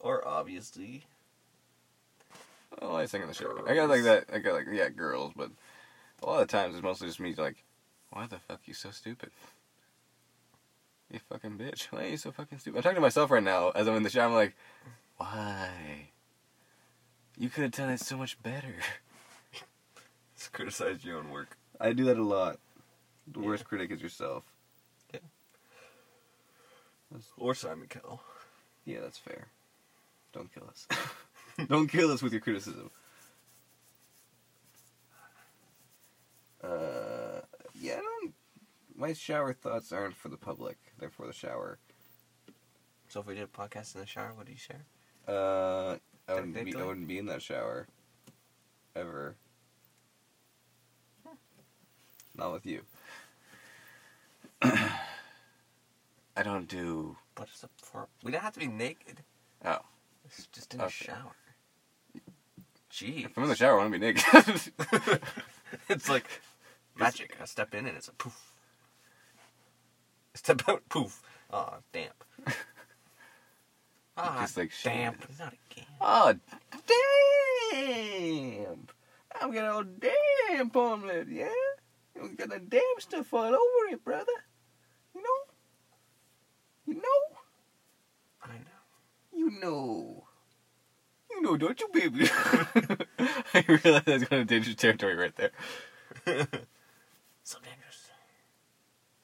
[SPEAKER 1] Or obviously,
[SPEAKER 2] Oh, I sing in the shower. I got like that. I got like yeah, girls, but a lot of times it's mostly just me like, why the fuck you so stupid? You fucking bitch. Why are you so fucking stupid? I'm talking to myself right now as I'm in the shower. I'm like, why? You could have done it so much better.
[SPEAKER 1] just criticize your own work.
[SPEAKER 2] I do that a lot. The
[SPEAKER 1] Yeah.
[SPEAKER 2] worst critic is yourself.
[SPEAKER 1] Yeah. Or Simon Cowell.
[SPEAKER 2] yeah, that's fair. Don't kill us. Don't kill us with your criticism. Uh, yeah, I don't. My shower thoughts aren't for the public. They're for the shower.
[SPEAKER 1] So if we did a podcast in the shower, what do you share?
[SPEAKER 2] Uh, I wouldn't be. I wouldn't be in that shower. Ever. Not with you. I don't do.
[SPEAKER 1] But it's up for. We don't have to be naked.
[SPEAKER 2] Oh.
[SPEAKER 1] It's just in the
[SPEAKER 2] Okay.
[SPEAKER 1] shower. Gee.
[SPEAKER 2] If I'm in the shower, I want to be naked.
[SPEAKER 1] it's like magic. I step in and it's a poof. Step out, poof. Oh, damp. Ah,
[SPEAKER 2] Just like
[SPEAKER 1] damp. Not again.
[SPEAKER 2] oh, damn! I'm getting all damn palm lip, yeah? You got the damn stuff all over it, brother. You know? You know?
[SPEAKER 1] I know.
[SPEAKER 2] You know. You know, don't you, baby? I realized I was going to dangerous territory right there.
[SPEAKER 1] So dangerous.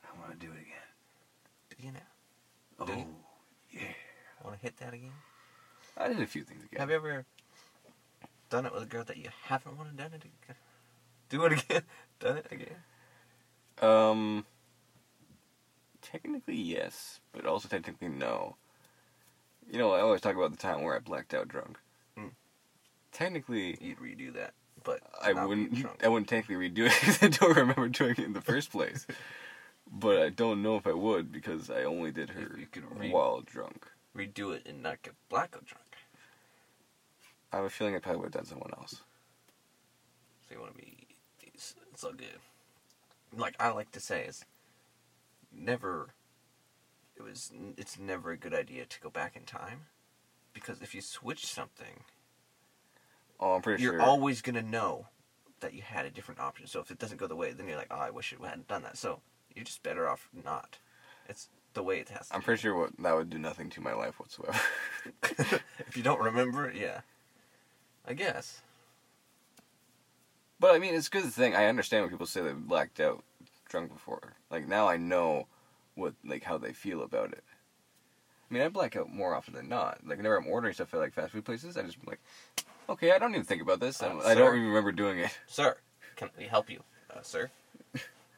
[SPEAKER 2] I want to do it again.
[SPEAKER 1] Do you know?
[SPEAKER 2] Oh,
[SPEAKER 1] you?
[SPEAKER 2] yeah.
[SPEAKER 1] Want to hit that again?
[SPEAKER 2] I did a few things again.
[SPEAKER 1] Have you ever done it with a girl that you haven't wanted done it again? Do it again? Done it again?
[SPEAKER 2] Um, technically yes, but also technically no. You know, I always talk about the time where I blacked out drunk.
[SPEAKER 1] Hmm.
[SPEAKER 2] Technically,
[SPEAKER 1] You'd redo that, but
[SPEAKER 2] I wouldn't. I wouldn't technically redo it because I don't remember doing it in the first place. But I don't know if I would because I only did her
[SPEAKER 1] re-
[SPEAKER 2] while drunk.
[SPEAKER 1] redo it and not get blackout drunk.
[SPEAKER 2] I have a feeling I probably would have done someone else.
[SPEAKER 1] So you want to be. It's, it's all good. Like I like to say is, never. It was. It's never a good idea to go back in time, because if you switch something,
[SPEAKER 2] Oh, I'm pretty
[SPEAKER 1] you're
[SPEAKER 2] sure.
[SPEAKER 1] always gonna know that you had a different option. So if it doesn't go the way, then you're like, oh, I wish it hadn't done that. So you're just better off not. It's the way it has to.
[SPEAKER 2] I'm pretty sure what, that would do nothing to my life whatsoever.
[SPEAKER 1] if you don't remember yeah. I guess.
[SPEAKER 2] But I mean, it's a good thing. I understand when people say they blacked out drunk before. Like now, I know what like how they feel about it. I mean, I black out more often than not. Like whenever I'm ordering stuff at like fast food places, I just like, okay, I don't even think about this.
[SPEAKER 1] Uh,
[SPEAKER 2] I'm- I don't even remember doing it.
[SPEAKER 1] Sir, can we help you, uh, sir?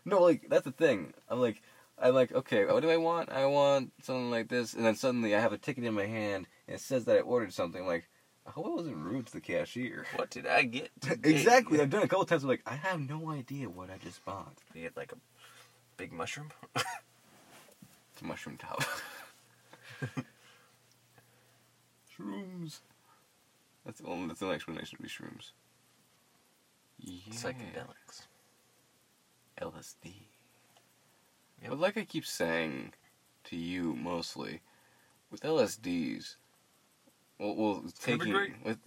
[SPEAKER 2] No, like that's the thing. I'm like, I'm like, okay, what do I want? I want something like this, and then suddenly I have a ticket in my hand and it says that I ordered something. I'm like, I hope I wasn't rude to the cashier.
[SPEAKER 1] What did I get?
[SPEAKER 2] exactly. I've done it a couple times. I'm like, I have no idea what I just bought.
[SPEAKER 1] You get like a big mushroom.
[SPEAKER 2] It's a mushroom top. shrooms. That's the only, that's the only explanation to be shrooms. Yeah.
[SPEAKER 1] Psychedelics.
[SPEAKER 2] LSD.
[SPEAKER 1] Yep.
[SPEAKER 2] But like I keep saying to you mostly, with LSDs, well, well taking with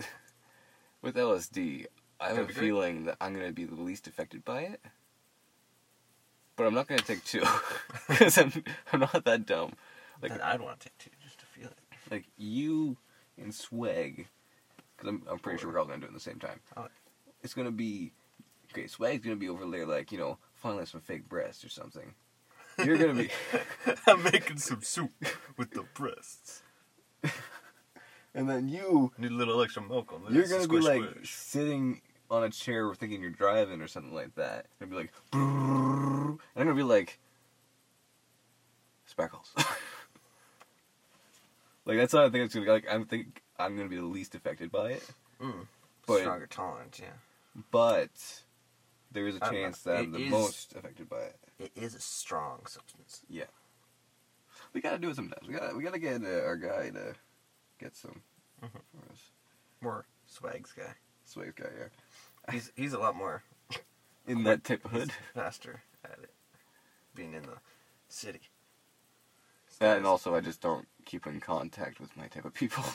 [SPEAKER 2] with LSD, I have a feeling that I'm gonna be the least affected by it. But I'm not gonna take two because I'm I'm not that dumb. Like
[SPEAKER 1] Then I'd want to take two just to feel it.
[SPEAKER 2] like you and Swag, because I'm, I'm pretty sure we're all gonna do it at the same time.
[SPEAKER 1] Oh.
[SPEAKER 2] It's gonna be okay. Swag's gonna be over there, like you know, finding some fake breasts or something. You're gonna be,
[SPEAKER 1] I'm making some soup with the breasts.
[SPEAKER 2] and then you,
[SPEAKER 1] Need a little extra milk on this.
[SPEAKER 2] you're gonna be like
[SPEAKER 1] squish.
[SPEAKER 2] sitting on a chair thinking you're driving or something like that. It'd be like, and I'm gonna be like, speckles. like that's what I think it's gonna be. like. I'm think I'm gonna be the least affected by it,
[SPEAKER 1] Mm.
[SPEAKER 2] But-
[SPEAKER 1] Stronger tolerance, yeah.
[SPEAKER 2] but there is a chance that I'm the
[SPEAKER 1] is-
[SPEAKER 2] most affected by it.
[SPEAKER 1] It is a strong substance. Yeah.
[SPEAKER 2] We gotta do it sometimes. We gotta we gotta get uh, our guy to get some
[SPEAKER 1] Mhm.
[SPEAKER 2] for us.
[SPEAKER 1] More swags guy.
[SPEAKER 2] Swag guy, yeah.
[SPEAKER 1] He's he's a lot more
[SPEAKER 2] In that type of hood.
[SPEAKER 1] faster at it. Being in the city.
[SPEAKER 2] That and also I just don't keep in contact with my type of people.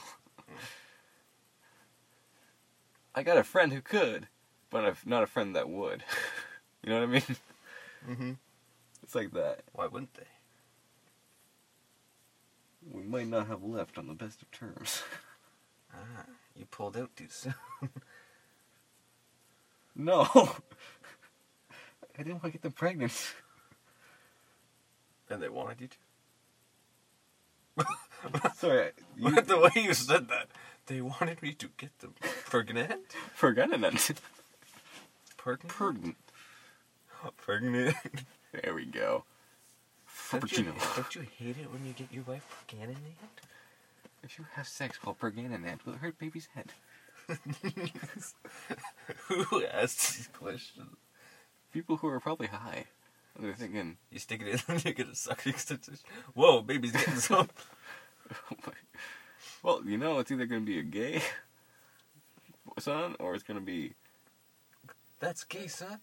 [SPEAKER 2] I got a friend who could, but I've not a friend that would. you know what I mean?
[SPEAKER 1] Mm-hmm.
[SPEAKER 2] It's like that.
[SPEAKER 1] Why wouldn't they?
[SPEAKER 2] We might not have left on the best of terms.
[SPEAKER 1] Ah, you pulled out too soon.
[SPEAKER 2] no. I didn't want to get them pregnant.
[SPEAKER 1] and they wanted you to.
[SPEAKER 2] Sorry, you
[SPEAKER 1] the way you said that, they wanted me to get them pregnant.
[SPEAKER 2] forgot
[SPEAKER 1] Pregnant.
[SPEAKER 2] Pregnant.
[SPEAKER 1] Pregnant.
[SPEAKER 2] There we go.
[SPEAKER 1] Don't you, don't you hate it when you get your wife pregnant?
[SPEAKER 2] If you have sex while will it hurt baby's head?
[SPEAKER 1] Who asked these questions?
[SPEAKER 2] People who are probably high. They're thinking,
[SPEAKER 1] You stick it in and you get a sucking sensation. Whoa, baby's getting some.
[SPEAKER 2] oh. Well, you know, it's either going to be a gay son or it's going to be
[SPEAKER 1] That's gay, son.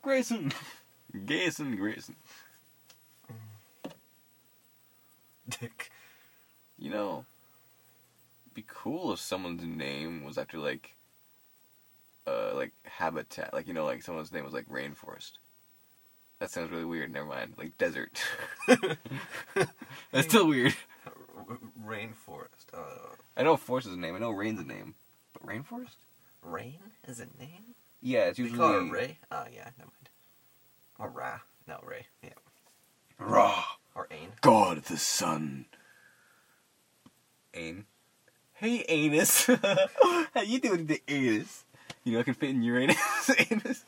[SPEAKER 2] Grayson. Gayson Grayson.
[SPEAKER 1] Dick.
[SPEAKER 2] You know, be cool if someone's name was after like, uh, like habitat. Like you know, like someone's name was like rainforest. That sounds really weird. Never mind. Like desert. That's still weird.
[SPEAKER 1] Rainforest. Uh,
[SPEAKER 2] I know forest is a name. I know rain's a name, but rainforest?
[SPEAKER 1] rain is a name?
[SPEAKER 2] Yeah, it's usually
[SPEAKER 1] call it Ray? Oh, yeah, never mind. Or Ra. No, Ray. Yeah.
[SPEAKER 2] Ra,
[SPEAKER 1] Or Ain.
[SPEAKER 2] God of the Sun. Ain. Hey, anus. How you doing, the anus? You know, I can fit in Uranus, anus. anus.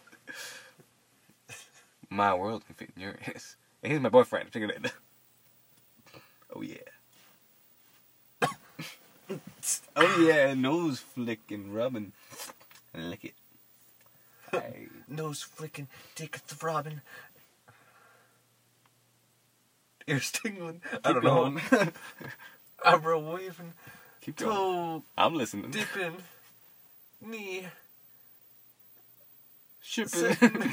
[SPEAKER 2] My world can fit in Uranus. And he's my boyfriend. Check it out. Oh yeah. oh yeah, nose flicking, rubbing, and lick it.
[SPEAKER 1] Nose flicking, dick throbbing. Ears tingling. I don't
[SPEAKER 2] Keep
[SPEAKER 1] know.
[SPEAKER 2] going.
[SPEAKER 1] Eyebrow waving.
[SPEAKER 2] Keep going.
[SPEAKER 1] Toe
[SPEAKER 2] I'm listening.
[SPEAKER 1] dipping. Knee.
[SPEAKER 2] Shipping.
[SPEAKER 1] Sitting.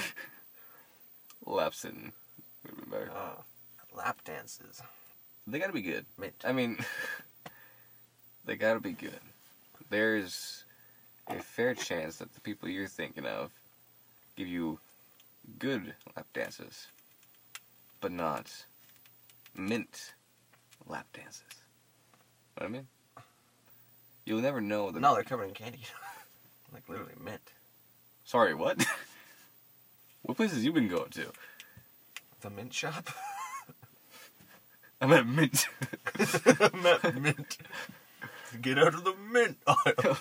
[SPEAKER 2] Lapsing. Would have been better.
[SPEAKER 1] Uh, lap dances.
[SPEAKER 2] They gotta be good.
[SPEAKER 1] Mint.
[SPEAKER 2] I mean, they gotta be good. There's a fair chance that the people you're thinking of give you good lap dances, but not mint lap dances. Know what I mean? You'll never know the.
[SPEAKER 1] No, they're covered in candy. like literally mint.
[SPEAKER 2] Sorry, what? what places you been going to?
[SPEAKER 1] The mint shop?
[SPEAKER 2] I'm at mint.
[SPEAKER 1] I'm at mint. Get out of the mint aisle.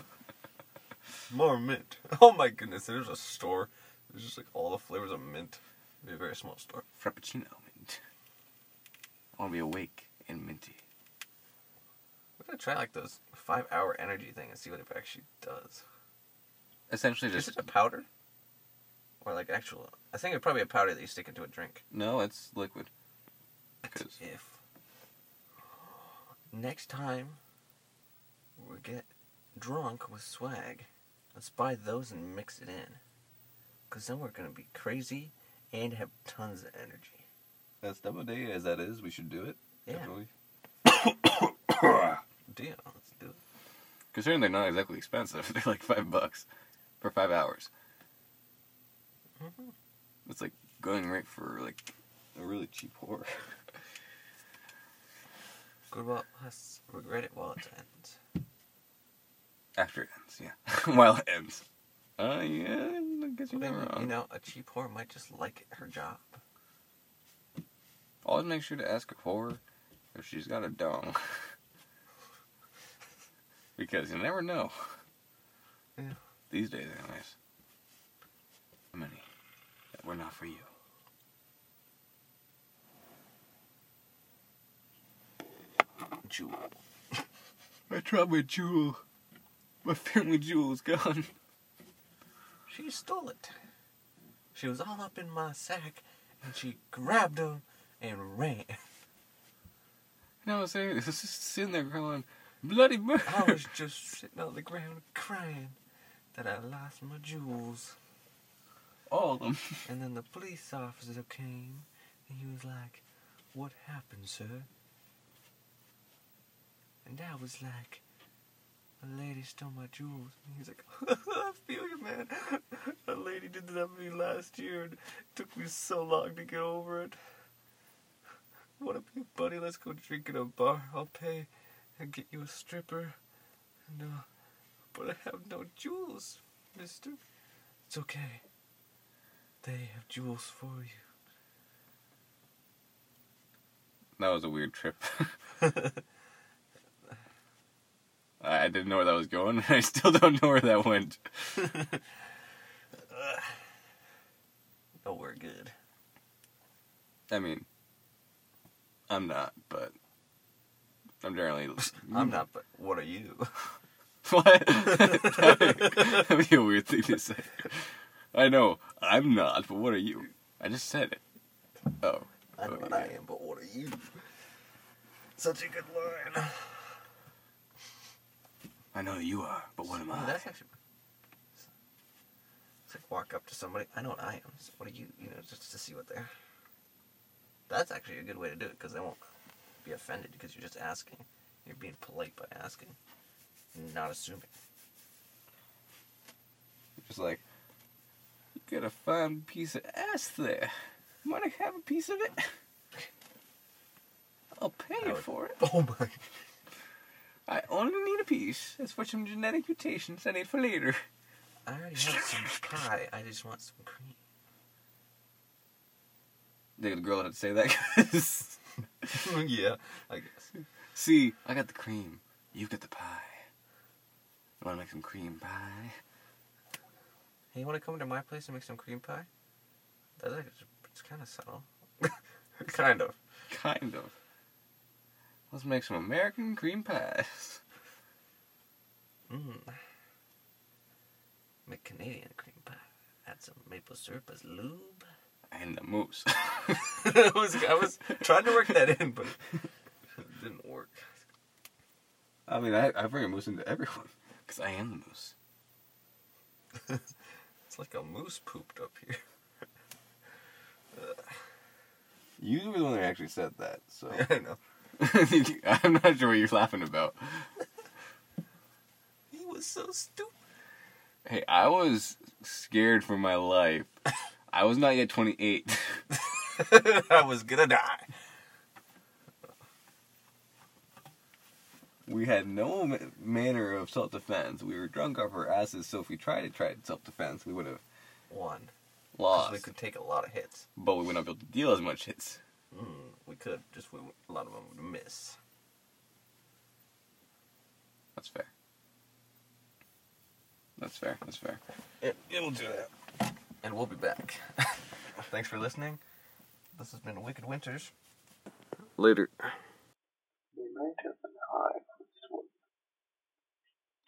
[SPEAKER 1] More mint. Oh my goodness, there's a store. There's just like all the flavors of mint. It'd be a very small store.
[SPEAKER 2] Frappuccino mint. I want to be awake and minty.
[SPEAKER 1] We're gonna try like those five hour energy thing and see what it actually does.
[SPEAKER 2] Essentially, just.
[SPEAKER 1] Is it a powder? Or like actual I think it's probably a powder that you stick into a drink.
[SPEAKER 2] no, it's liquid.
[SPEAKER 1] That's if next time we get drunk with swag, let's buy those and mix it in. Cause then we're gonna be crazy and have tons of energy.
[SPEAKER 2] As dumb a day as that is, we should do it.
[SPEAKER 1] Yeah.
[SPEAKER 2] Definitely.
[SPEAKER 1] Deal. Let's do it.
[SPEAKER 2] Considering they're not exactly expensive, they're like five bucks for five hours.
[SPEAKER 1] Mhm.
[SPEAKER 2] It's like going right for like a really cheap whore.
[SPEAKER 1] Good while us regret it while it ends.
[SPEAKER 2] After it ends, yeah. While it ends. Uh, yeah, I guess you're
[SPEAKER 1] Maybe,
[SPEAKER 2] not wrong.
[SPEAKER 1] you know, a cheap whore might just like her job.
[SPEAKER 2] Always make sure to ask a whore if she's got a dong. because you never know.
[SPEAKER 1] Yeah.
[SPEAKER 2] These days, anyways. How many that were not for you?
[SPEAKER 1] Jewel.
[SPEAKER 2] I dropped my jewel. My family jewel's gone.
[SPEAKER 1] She stole it. She was all up in my sack, and she grabbed him and ran.
[SPEAKER 2] And I was there, just sitting there going, bloody murder.
[SPEAKER 1] I was just sitting on the ground crying that I lost my jewels.
[SPEAKER 2] All of them.
[SPEAKER 1] And then the police officer came, and he was like, What happened, sir? And I was like, A lady stole my jewels. And he's like, I feel you, man. A lady did that to me last year, and it took me so long to get over it. Wanna be a buddy? Let's go drink in a bar. I'll pay and get you a stripper. No, uh, but I have no jewels, mister. It's okay. They have jewels for you.
[SPEAKER 2] That was a weird trip. I didn't know where that was going. I still don't know where that went.
[SPEAKER 1] Oh, we're good.
[SPEAKER 2] I mean, I'm not, but I'm generally.
[SPEAKER 1] I'm not, but what are you?
[SPEAKER 2] What? That'd be a weird thing to say. I know, I'm not, but what are you? I just said it. Oh.
[SPEAKER 1] I know what. I am, but what are you? Such a good line.
[SPEAKER 2] I know you are, but what am I?
[SPEAKER 1] that's actually. It's like walk up to somebody. I know what I am. So what are you? You know, just to see what they're. That's actually a good way to do it because they won't be offended because you're just asking. You're being polite by asking, not assuming.
[SPEAKER 2] Just like, you got a fine piece of ass there. Might I have a piece of it? I'll pay you
[SPEAKER 1] would-
[SPEAKER 2] for it.
[SPEAKER 1] Oh my!
[SPEAKER 2] I only need a piece. It's for some genetic mutations I need for later.
[SPEAKER 1] I already have some pie. I just want some cream.
[SPEAKER 2] The girl had to say that
[SPEAKER 1] yeah, I guess.
[SPEAKER 2] See, I got the cream. You got the pie. Wanna make some cream pie?
[SPEAKER 1] Hey, you want to come to my place and make some cream pie? That's like, it's kind of subtle. kind of.
[SPEAKER 2] Kind of. Let's make some American cream pies.
[SPEAKER 1] Mmm. Make Canadian cream pie. Add some maple syrup as lube.
[SPEAKER 2] And the moose.
[SPEAKER 1] I was I was trying to work that in, but it didn't work.
[SPEAKER 2] I mean, I, I bring a moose into everyone. Because I am the moose.
[SPEAKER 1] It's like a moose pooped up here.
[SPEAKER 2] You were the one that actually said that, so.
[SPEAKER 1] I know.
[SPEAKER 2] I'm not sure what you're laughing about.
[SPEAKER 1] He was so stupid.
[SPEAKER 2] Hey, I was scared for my life. I was not yet 28.
[SPEAKER 1] I was gonna die.
[SPEAKER 2] We had no ma- manner of self defense. We were drunk off our asses, so if we tried to try self defense, we would have.
[SPEAKER 1] 'Cause
[SPEAKER 2] lost.
[SPEAKER 1] we could take a lot of hits.
[SPEAKER 2] But we would not be able to deal as much hits.
[SPEAKER 1] Mm, we could. Just we, a lot of them would miss.
[SPEAKER 2] That's fair. That's fair. That's fair.
[SPEAKER 1] It, it'll do that. And we'll be back. Thanks for listening. This has been Wicked Winters.
[SPEAKER 2] Later.